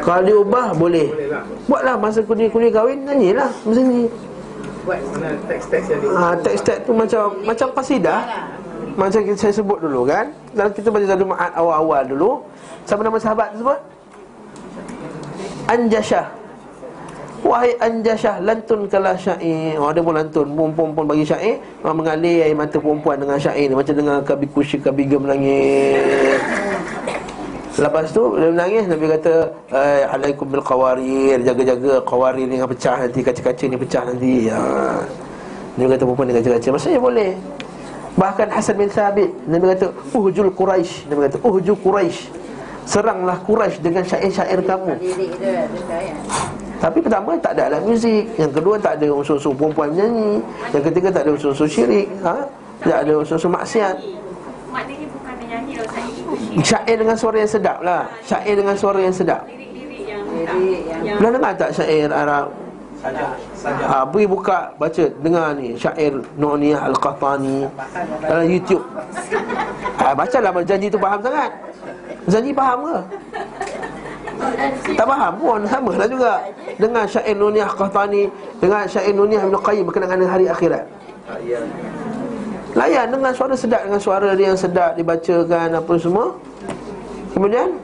Kalau diubah boleh. Boleh lah Buatlah masa kuning-kuning kahwin Nyanyilah Berjanji Buat mana teks-teks yang di ha, Teks-teks tu macam Macam qasidah Macam kita- saya sebut dulu kan. Dalam kita baca satu ma'at awal-awal dulu. Siapa nama sahabat tersebut? Anjashah Wahai Anjashah Lantun kala syair. Oh, Ada pun lantun. Perempuan pun bagi syair. Orang mengalir air mata perempuan dengan syair ni. Macam dengar Kabi Kushi Kabi Gem menangis. Lepas tu dia menangis. Nabi kata "Eh, Alaikum bil qawarir. Jaga-jaga qawarir ni pecah nanti. Kaca-kaca ni pecah nanti. Ya. Nabi kata perempuan dengan kaca-kaca. Maksudnya boleh? Bahkan Hasan bin Thabit Nabi kata Uhjul Quraisy Nabi kata Uhjul Quraisy Seranglah Quraisy dengan syair-syair kamu Tapi pertama tak ada alat muzik. Yang kedua tak ada unsur-unsur perempuan menyanyi. Yang ketiga tak ada unsur-unsur syirik. Ha? Tak ada unsur-unsur maksiat. Maknanya bukan menyanyi lah Syair dengan suara yang sedap lah. Syair dengan suara yang sedap. Lirik-lirik yang Lirik yang- yang Pernah dengar tak syair Arab? Ha, pergi buka, baca, dengar ni. Syair Nu'niyah Al-Qahtani. Dalam YouTube. Ha, Bacalah janji tu faham sangat. Janji faham ke? Tak faham pun, sama lah juga Dengar syair Nu'niyah Al-Qahtani Dengan syair Nu'niyah Ibn Qayyim Berkenaan dengan hari akhirat. Layan dengan suara sedap Dengan suara dia yang sedap Dibacakan apa semua. Kemudian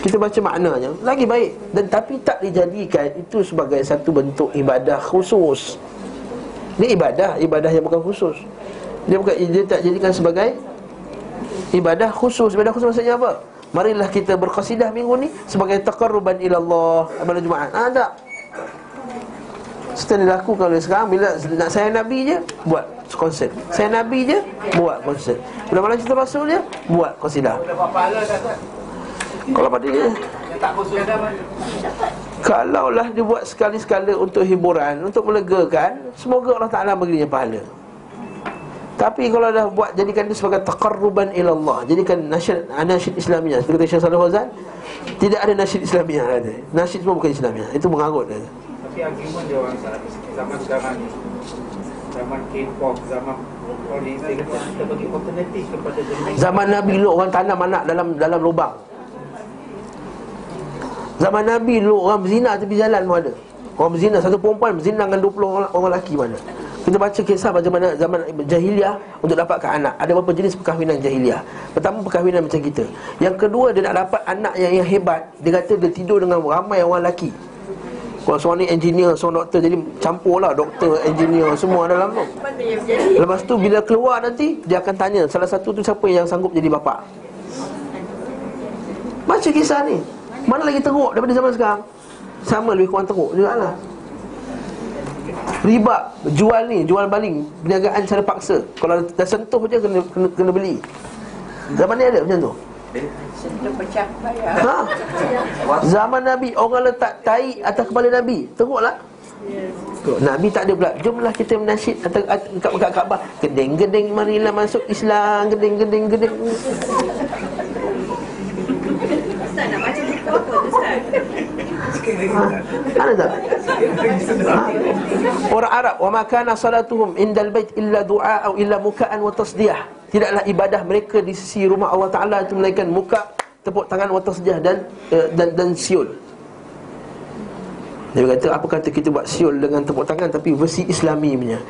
Kita baca maknanya. Lagi baik. Dan tapi tak dijadikan Itu sebagai satu bentuk ibadah khusus. Ini ibadah Ibadah yang bukan khusus. Dia bukan Dia tak jadikan sebagai Ibadah khusus. Ibadah khusus maksudnya apa? Marilah kita berqasidah minggu ni Sebagai taqarruban ilallah Pada Jumaat. Ah tak. Setelah dilakukan oleh sekarang Bila nak sayang Nabi je Buat konsert Sayang Nabi je Buat konsert Bila malam cerita Rasul je Buat Ustaz? Kalau pada dia Kalaulah dia buat sekali-sekala untuk hiburan Untuk melegakan Semoga Allah Ta'ala beri dia pahala Tapi kalau dah buat Jadikan dia sebagai taqarruban ilallah. Jadikan nasyid, nasyid Islamiah Seperti kata Syekh Salih Fawzan Tidak ada nasyid Islamiah ada. Nasyid semua bukan Islamiah Itu mengarut dia. Tapi argument dia orang salah. Zaman sekarang ni Zaman K-pop Zaman Zaman Nabi dulu orang tanam anak dalam dalam lubang. Zaman Nabi dulu orang berzina tepi jalan pun ada. Orang berzina, satu perempuan berzina dengan 20 orang, orang lelaki mana Kita baca kisah bagaimana zaman jahiliah Untuk dapatkan anak. Ada beberapa jenis perkahwinan jahiliah. Pertama perkahwinan macam kita. Yang kedua dia nak dapat anak yang, yang hebat. Dia kata dia tidur dengan ramai orang lelaki. Kalau seorang ni engineer, seorang doktor. Jadi campur lah doktor, engineer Semua dalam tu. Lepas tu bila keluar nanti Dia akan tanya Salah satu tu siapa yang sanggup jadi bapa Baca kisah ni. Mana lagi teruk daripada zaman sekarang? Sama lebih kurang teruk juga lah Riba Jual ni Jual baling Perniagaan secara paksa. Kalau dah sentuh je kena, kena, kena beli. Zaman ni ada macam tu? Sentuh pecah. Bayar. ha? Zaman Nabi Orang letak tai atas kepala Nabi. Teruklah. Nabi tak ada pula. Jomlah kita menasyid atas, atas, kat, kat Kaabah. Gedeng-gedeng marilah masuk Islam. Gedeng-gedeng-gedeng Ustaz nak baca buku apa tu Ustaz? Ada tak? Orang Arab Wa makana salatuhum indal bait illa du'a Atau illa muka'an wa tasdiyah. Tidaklah ibadah mereka di sisi rumah Allah Ta'ala Itu melainkan muka Tepuk tangan wa tasdiyah dan, uh, dan, dan siul. Dia kata apa kata kita buat siul dengan tepuk tangan Tapi versi islami punya?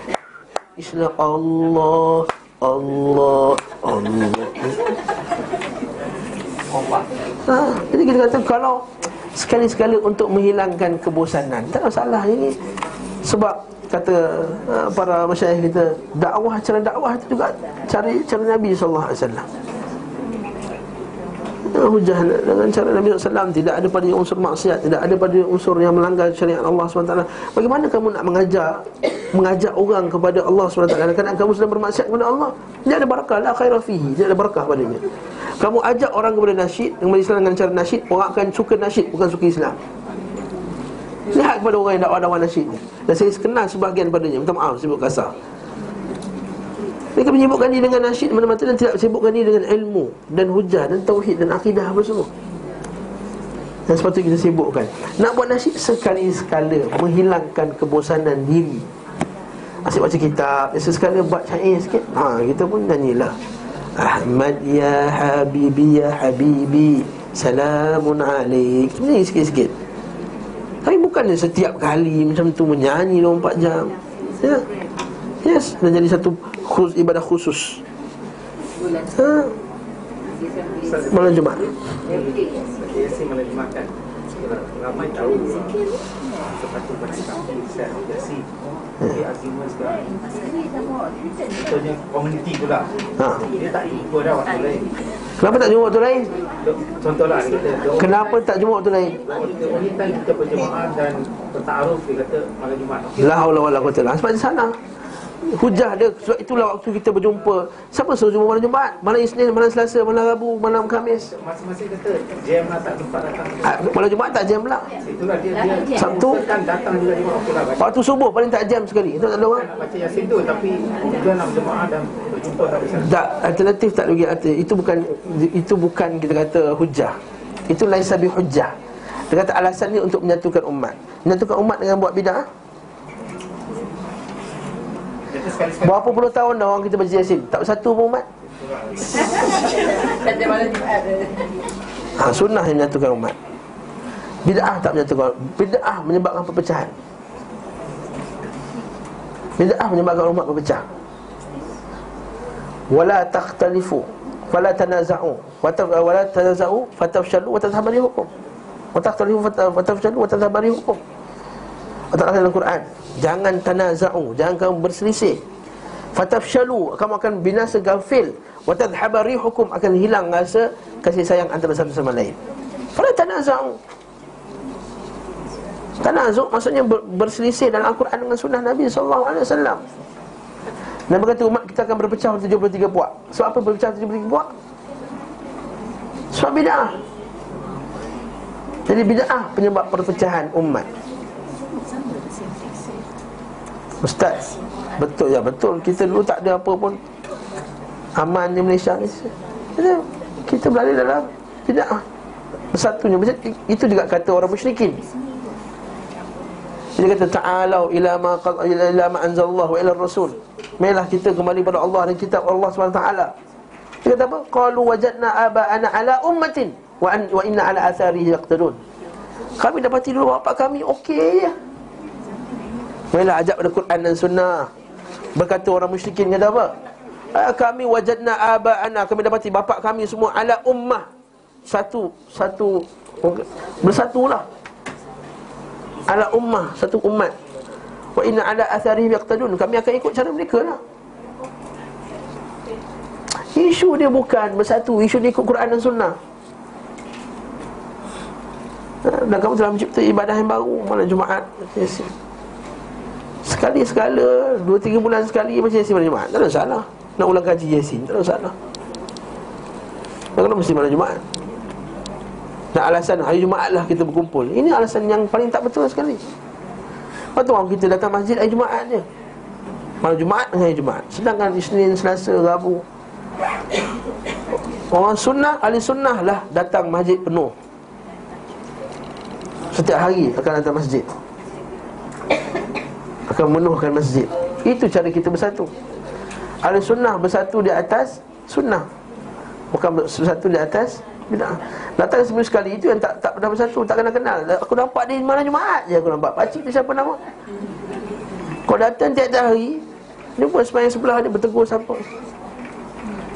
Islam Allah Allah Allah. Ha, Jadi kita kata kalau Sekali-sekala untuk menghilangkan kebosanan. Tak masalah ini. Sebab kata ha, para masyarakat kita Dakwah, cara dakwah itu juga Cara, cara Nabi SAW ha, hujah dengan cara Nabi SAW tidak ada pada unsur maksiat tidak ada pada unsur yang melanggar syariat Allah SWT bagaimana kamu nak mengajak mengajak orang kepada Allah SWT kadang kamu sedang bermaksiat kepada Allah tidak ada barakah la khaira fihi. Tidak ada barakah padanya kamu ajak orang kepada nasyid dengan Islam dengan cara nasyid orang akan suka nasyid bukan suka Islam. Lihat kepada orang yang dakwah-dakwah nasyid ni Dan saya kenal sebahagian padanya Minta maaf sebut kasar mereka menyibukkan diri dengan nasyid Mana-mana dan tidak menyibukkan diri dengan ilmu Dan hujah dan tauhid dan akidah apa semua. Dan sepatutnya kita sibukkan. Nak buat nasyid sekali-sekala Menghilangkan kebosanan diri. Asyik baca kitab Sesekala buat syair sikit. Ha, Kita pun nyanyilah. Ahmad ya habibi ya habibi Salamun alaik. Ini sikit-sikit. Tapi bukannya setiap kali Macam tu menyanyi 24 jam. Ya Yes, dan jadi satu khus, ibadah khusus ha. Malam kan Ramai tahu ha. Dah lain Kenapa tak jumpa waktu lain? Contohlah dia- Kenapa tak jumpa waktu lain? Kita berjemaah dan bertaruh Dia kata malam Jumaat La haula wala quwata illa Sebab dia salah Hujah dia. Sebab itulah waktu kita berjumpa. Siapa suruh jumpa malam Jumaat? Malam Isnin, malam Selasa, malam Rabu, malam Khamis. Masing-masing kata Jam lah tak sempat datang. Ha, Malam Jumaat tak jam pula. Itulah dia dia Sabtu? kan datang juga Okey lah. Waktu subuh paling tak jam sekali. Itu tak ada orang baca Yasin tu Tapi Tujuan nak berjemaah dan berjumpa tak bisa tak alternatif tak bagi arti. Itu bukan itu bukan kita kata hujah. Itu lain sabi hujah dia kata alasan ni untuk menyatukan umat. Menyatukan umat dengan buat bidah? Dia berapa puluh tahun dah orang kita baca yasin tak bersatu pun umat ha, sunnah yang menyatukan umat. Bid'ah tak menyatukan bid'ah menyebabkan perpecahan. Bid'ah menyebabkan umat berpecah. Wala takhtalifu wala tanaza'u wala tanaza'u fatafshalu wa tadhhabu rihukum wa takhtalifu fatafshalu wa tadhhabu rihukum Allah Ta'ala dalam Quran? Jangan tanaza'u Jangan kamu berselisih. Fatafshalu Kamu akan binasa gafil. Wa tadhhaba rihukum Akan hilang rasa Kasih sayang antara satu sama lain. Fala tanaza'u. Tanazuk maksudnya ber, berselisih dalam Al-Quran dengan sunnah Nabi SAW Nabi kata umat kita akan berpecah 73 puak. Sebab apa berpecah 73 puak? Sebab bid'ah. Jadi bid'ah penyebab perpecahan umat Ustaz Betul ya betul. Kita dulu tak ada apa pun. Aman di Malaysia. Ni kita, kita berada dalam Bid'ah Bersatunya. Macam Itu juga kata orang musyrikin. Dia kata Ta'alau ila ma, ila, ila ma anzalallahu ila rasul. Marilah kita kembali pada Allah dan kitab Allah SWT Dia kata apa? Qalu wajadna aba'ana ala ummatin Wa, an, wa inna ala atharihi yaqtadun. Kami dapati dulu bapak kami okey je Marilah ajak pada Quran dan Sunnah. Berkata orang musyrikin kata apa? Ah, kami wajadna aba'ana. Kami dapati bapak kami semua ala ummah. Satu Satu Bersatulah. Ala ummah Satu umat. Wa inna ala atharihim yaqtadun. Kami akan ikut cara mereka lah. Isu dia bukan bersatu. Isu dia ikut Quran dan Sunnah. Ah, Dan kamu telah mencipta ibadah yang baru. Malam Jumaat. Yasin Sekali sekala Dua tiga bulan sekali Macam Yasin malam Jumaat. Tak ada salah Nak ulang kaji Yasin Tak ada salah Kenapa mesti malam Jumaat? Dan alasan hari Jumaat lah kita berkumpul. Ini alasan yang paling tak betul sekali. Lepas tu kita datang masjid hari Jumaat je. Malam Jumaat dengan hari Jumaat. Sedangkan Isnin, Selasa, Rabu. Orang sunnah, ahli sunnah lah Datang masjid penuh. Setiap hari akan datang masjid Akan memenuhkan masjid. Itu cara kita bersatu. Ahli sunnah bersatu di atas Sunnah. Bukan bersatu di atas Bid'ah. Datang seminggu sekali Itu yang tak tak pernah bersatu Tak kenal-kenal Aku nampak dia malam Jumaat je Aku nampak. Pakcik tu siapa nama? Kau datang tiap-tiap hari Dia pun sepanjang sebelah dia Bertegur siapa?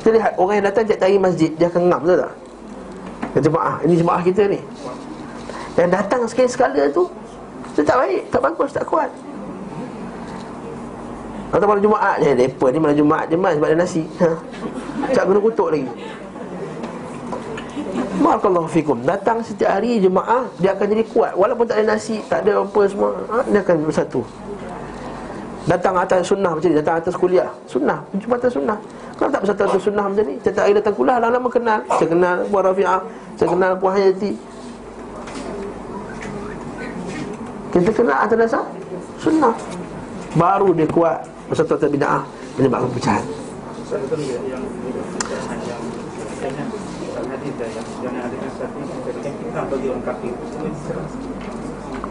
Kita lihat Orang yang datang tiap-tiap hari masjid Dia akan ngam betul tak? Dia jemaah Ini jemaah kita ni. Yang datang sekali-sekala tu Dia tak baik Tak bagus Tak kuat Atau malam Jumaat? Je Lepas ni malam Jumaat. Je mas Sebab ada nasi. Ha. Cak guna kutuk lagi. Barakallahu fikum. Datang setiap hari jemaah Dia akan jadi kuat. Walaupun tak ada nasi Tak ada apa semua ha, Dia akan bersatu. Datang atas sunnah macam ni Datang atas kuliah. Sunnah. Jumpa atas sunnah. Kenapa tak bersatu atas sunnah macam ni Setiap hari datang kuliah Lama-lama kenal. Saya kenal Puan Rafi'ah Saya kenal Puan Hayati. Kita kenal atas dasar Sunnah. Baru dia kuat Bersatu atas bida'ah Menyebabkan pecahan.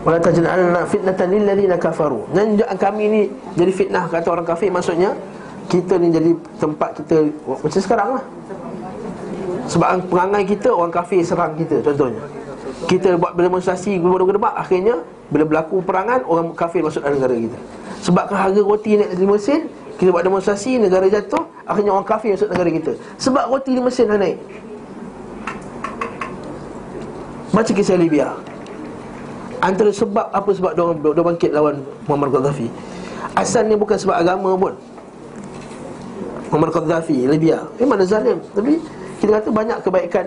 Wala taj'alna fitnatan lil ladzina kafaru. Dan kami ni jadi fitnah kata orang kafir maksudnya kita ni jadi tempat kita macam sekarang lah. Sebab perangai kita orang kafir serang kita contohnya. Kita buat demonstrasi gedebak akhirnya bila berlaku perangan orang kafir masuk dalam negara kita. Sebab harga roti naik di Mesin, kita buat demonstrasi negara jatuh, akhirnya orang kafir masuk negara kita. Sebab roti di Mesin dah naik. Baca kisah Libya. Antara sebab apa sebab dia dia bangkit lawan Muammar Gaddafi? Asalnya bukan sebab agama pun. Muammar Gaddafi Libya. Memang dia zalim. Tapi kita kata banyak kebaikan.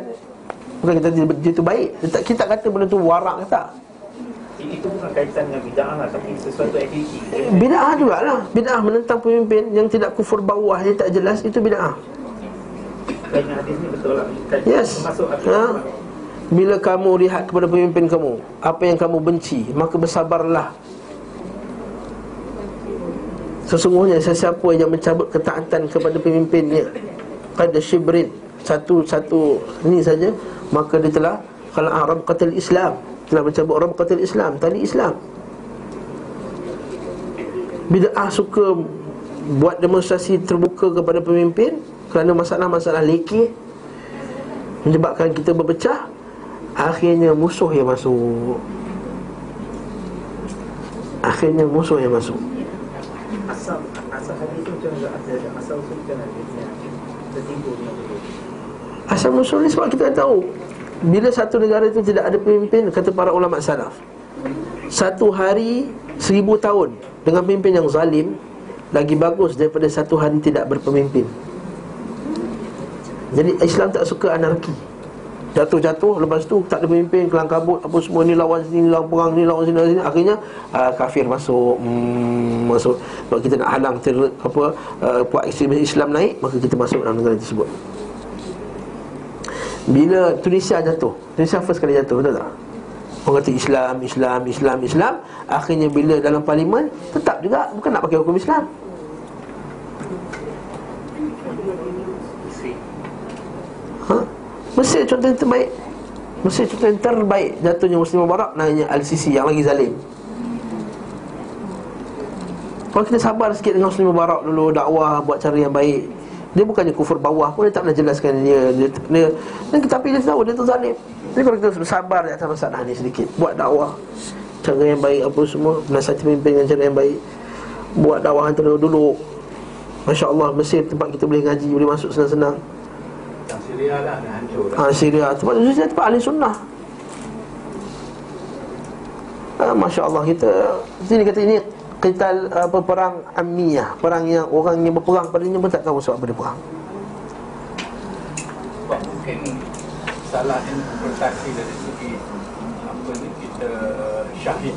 Bukan kita dia, dia tu baik. Kita tak kata benda tu warak ke tak Itu bukan kaitan dengan bid'ah lah tapi sesuatu aktiviti. Bida'ah jugalah Bida'ah menentang pemimpin yang tidak kufur bawah Yang tak jelas Itu bida'ah Kaitan hadis ni betul lah. Yes ha? Bila kamu lihat kepada pemimpin kamu Apa yang kamu benci Maka bersabarlah Sesungguhnya sesiapa yang mencabut ketaatan kepada pemimpinnya Pada syibrin Satu-satu ni saja Maka dia telah Kalau Arab qatil Islam Telah mencabut Arab qatil Islam. Tali Islam. Bida'ah suka Buat demonstrasi terbuka kepada pemimpin Kerana masalah-masalah lekeh Menyebabkan kita berpecah Akhirnya musuh yang masuk. Akhirnya musuh yang masuk. Asal hadis tu macam usul. Asal musuh ni sebab kita tahu Bila satu negara itu tidak ada pemimpin Kata para ulama salaf Satu hari Seribu tahun Dengan pemimpin yang zalim Lagi bagus daripada satu hari tidak berpemimpin. Jadi Islam tak suka anarki. Jatuh-jatuh Lepas tu tak ada pemimpin Kelang kabut Apa semua Ni lawan sini Lawan perang Ni lawan sini, lawan sini. Akhirnya uh, Kafir masuk hmm, Masuk. Sebab kita nak halang ter, apa uh, Puak ekstremis Islam naik Maka kita masuk dalam negara tersebut Bila Tunisia jatuh? Tunisia first kali jatuh Betul tak? Orang kata Islam, Islam, Islam, Islam. Akhirnya bila dalam parlimen Tetap juga Bukan nak pakai hukum Islam. Ha? Mesir contoh yang terbaik. Mesir contoh yang terbaik. Jatuhnya Muslim Mubarak Nanya Al-Sisi Yang lagi zalim. Kalau kita sabar sikit dengan Muslim Mubarak dulu Dakwah Buat cara yang baik Dia bukannya kufur bawah pun Dia tak pernah jelaskan dia, dia, dia, dia Tapi dia tahu Dia tu zalim. Jadi kalau kita sabar Di atas masalah ni sedikit Buat dakwah. Cara yang baik Apa semua Menasihati pemimpin Dengan cara yang baik. Buat dakwah antara dulu Masya Allah Mesir tempat kita boleh ngaji Boleh masuk senang-senang. Syria lah dah hancur. Ha, Syria Tempat itu Syria tempat ahli sunnah. Ha, Masya Allah kita Sini kata ini Kita apa, perang amiyah Perang yang orang yang berperang padanya pun tak tahu sebab apa dia perang. Sebab mungkin salah interpretasi dari segi apa ni kita syahid.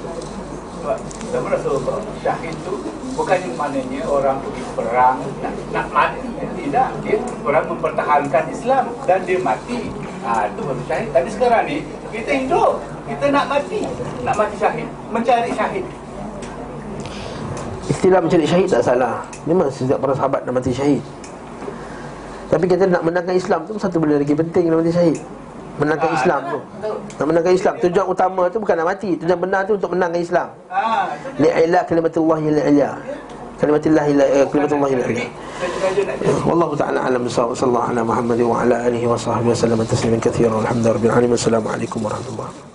Sebab dalam Rasulullah syahid tu bukan maknanya orang pergi perang nak, nak mati. Tidak dia orang mempertahankan Islam dan dia mati. Ha, itu baru syahid. Tapi sekarang ni kita hidup kita nak mati. Nak mati syahid mencari syahid istilah mencari syahid tak salah. Memang setiap para sahabat nak mati syahid. Tapi kita nak menangkan Islam tu Satu benda lagi penting nak mati syahid. Menangkan Islam tu. Nak menangkan Islam. Tujuan utama tu bukan nak mati. Tujuan benar tu untuk menangkan Islam. Li'ilah kalimatullah yali'ilya Kalimatullah ila eh, kalimatullah ila. Wallahu ta'ala alam sallallahu ala Muhammad wa ala alihi wa sahbihi wa sallam. Tasliman kathira. Alhamdulillah Assalamualaikum warahmatullahi wabarakatuh.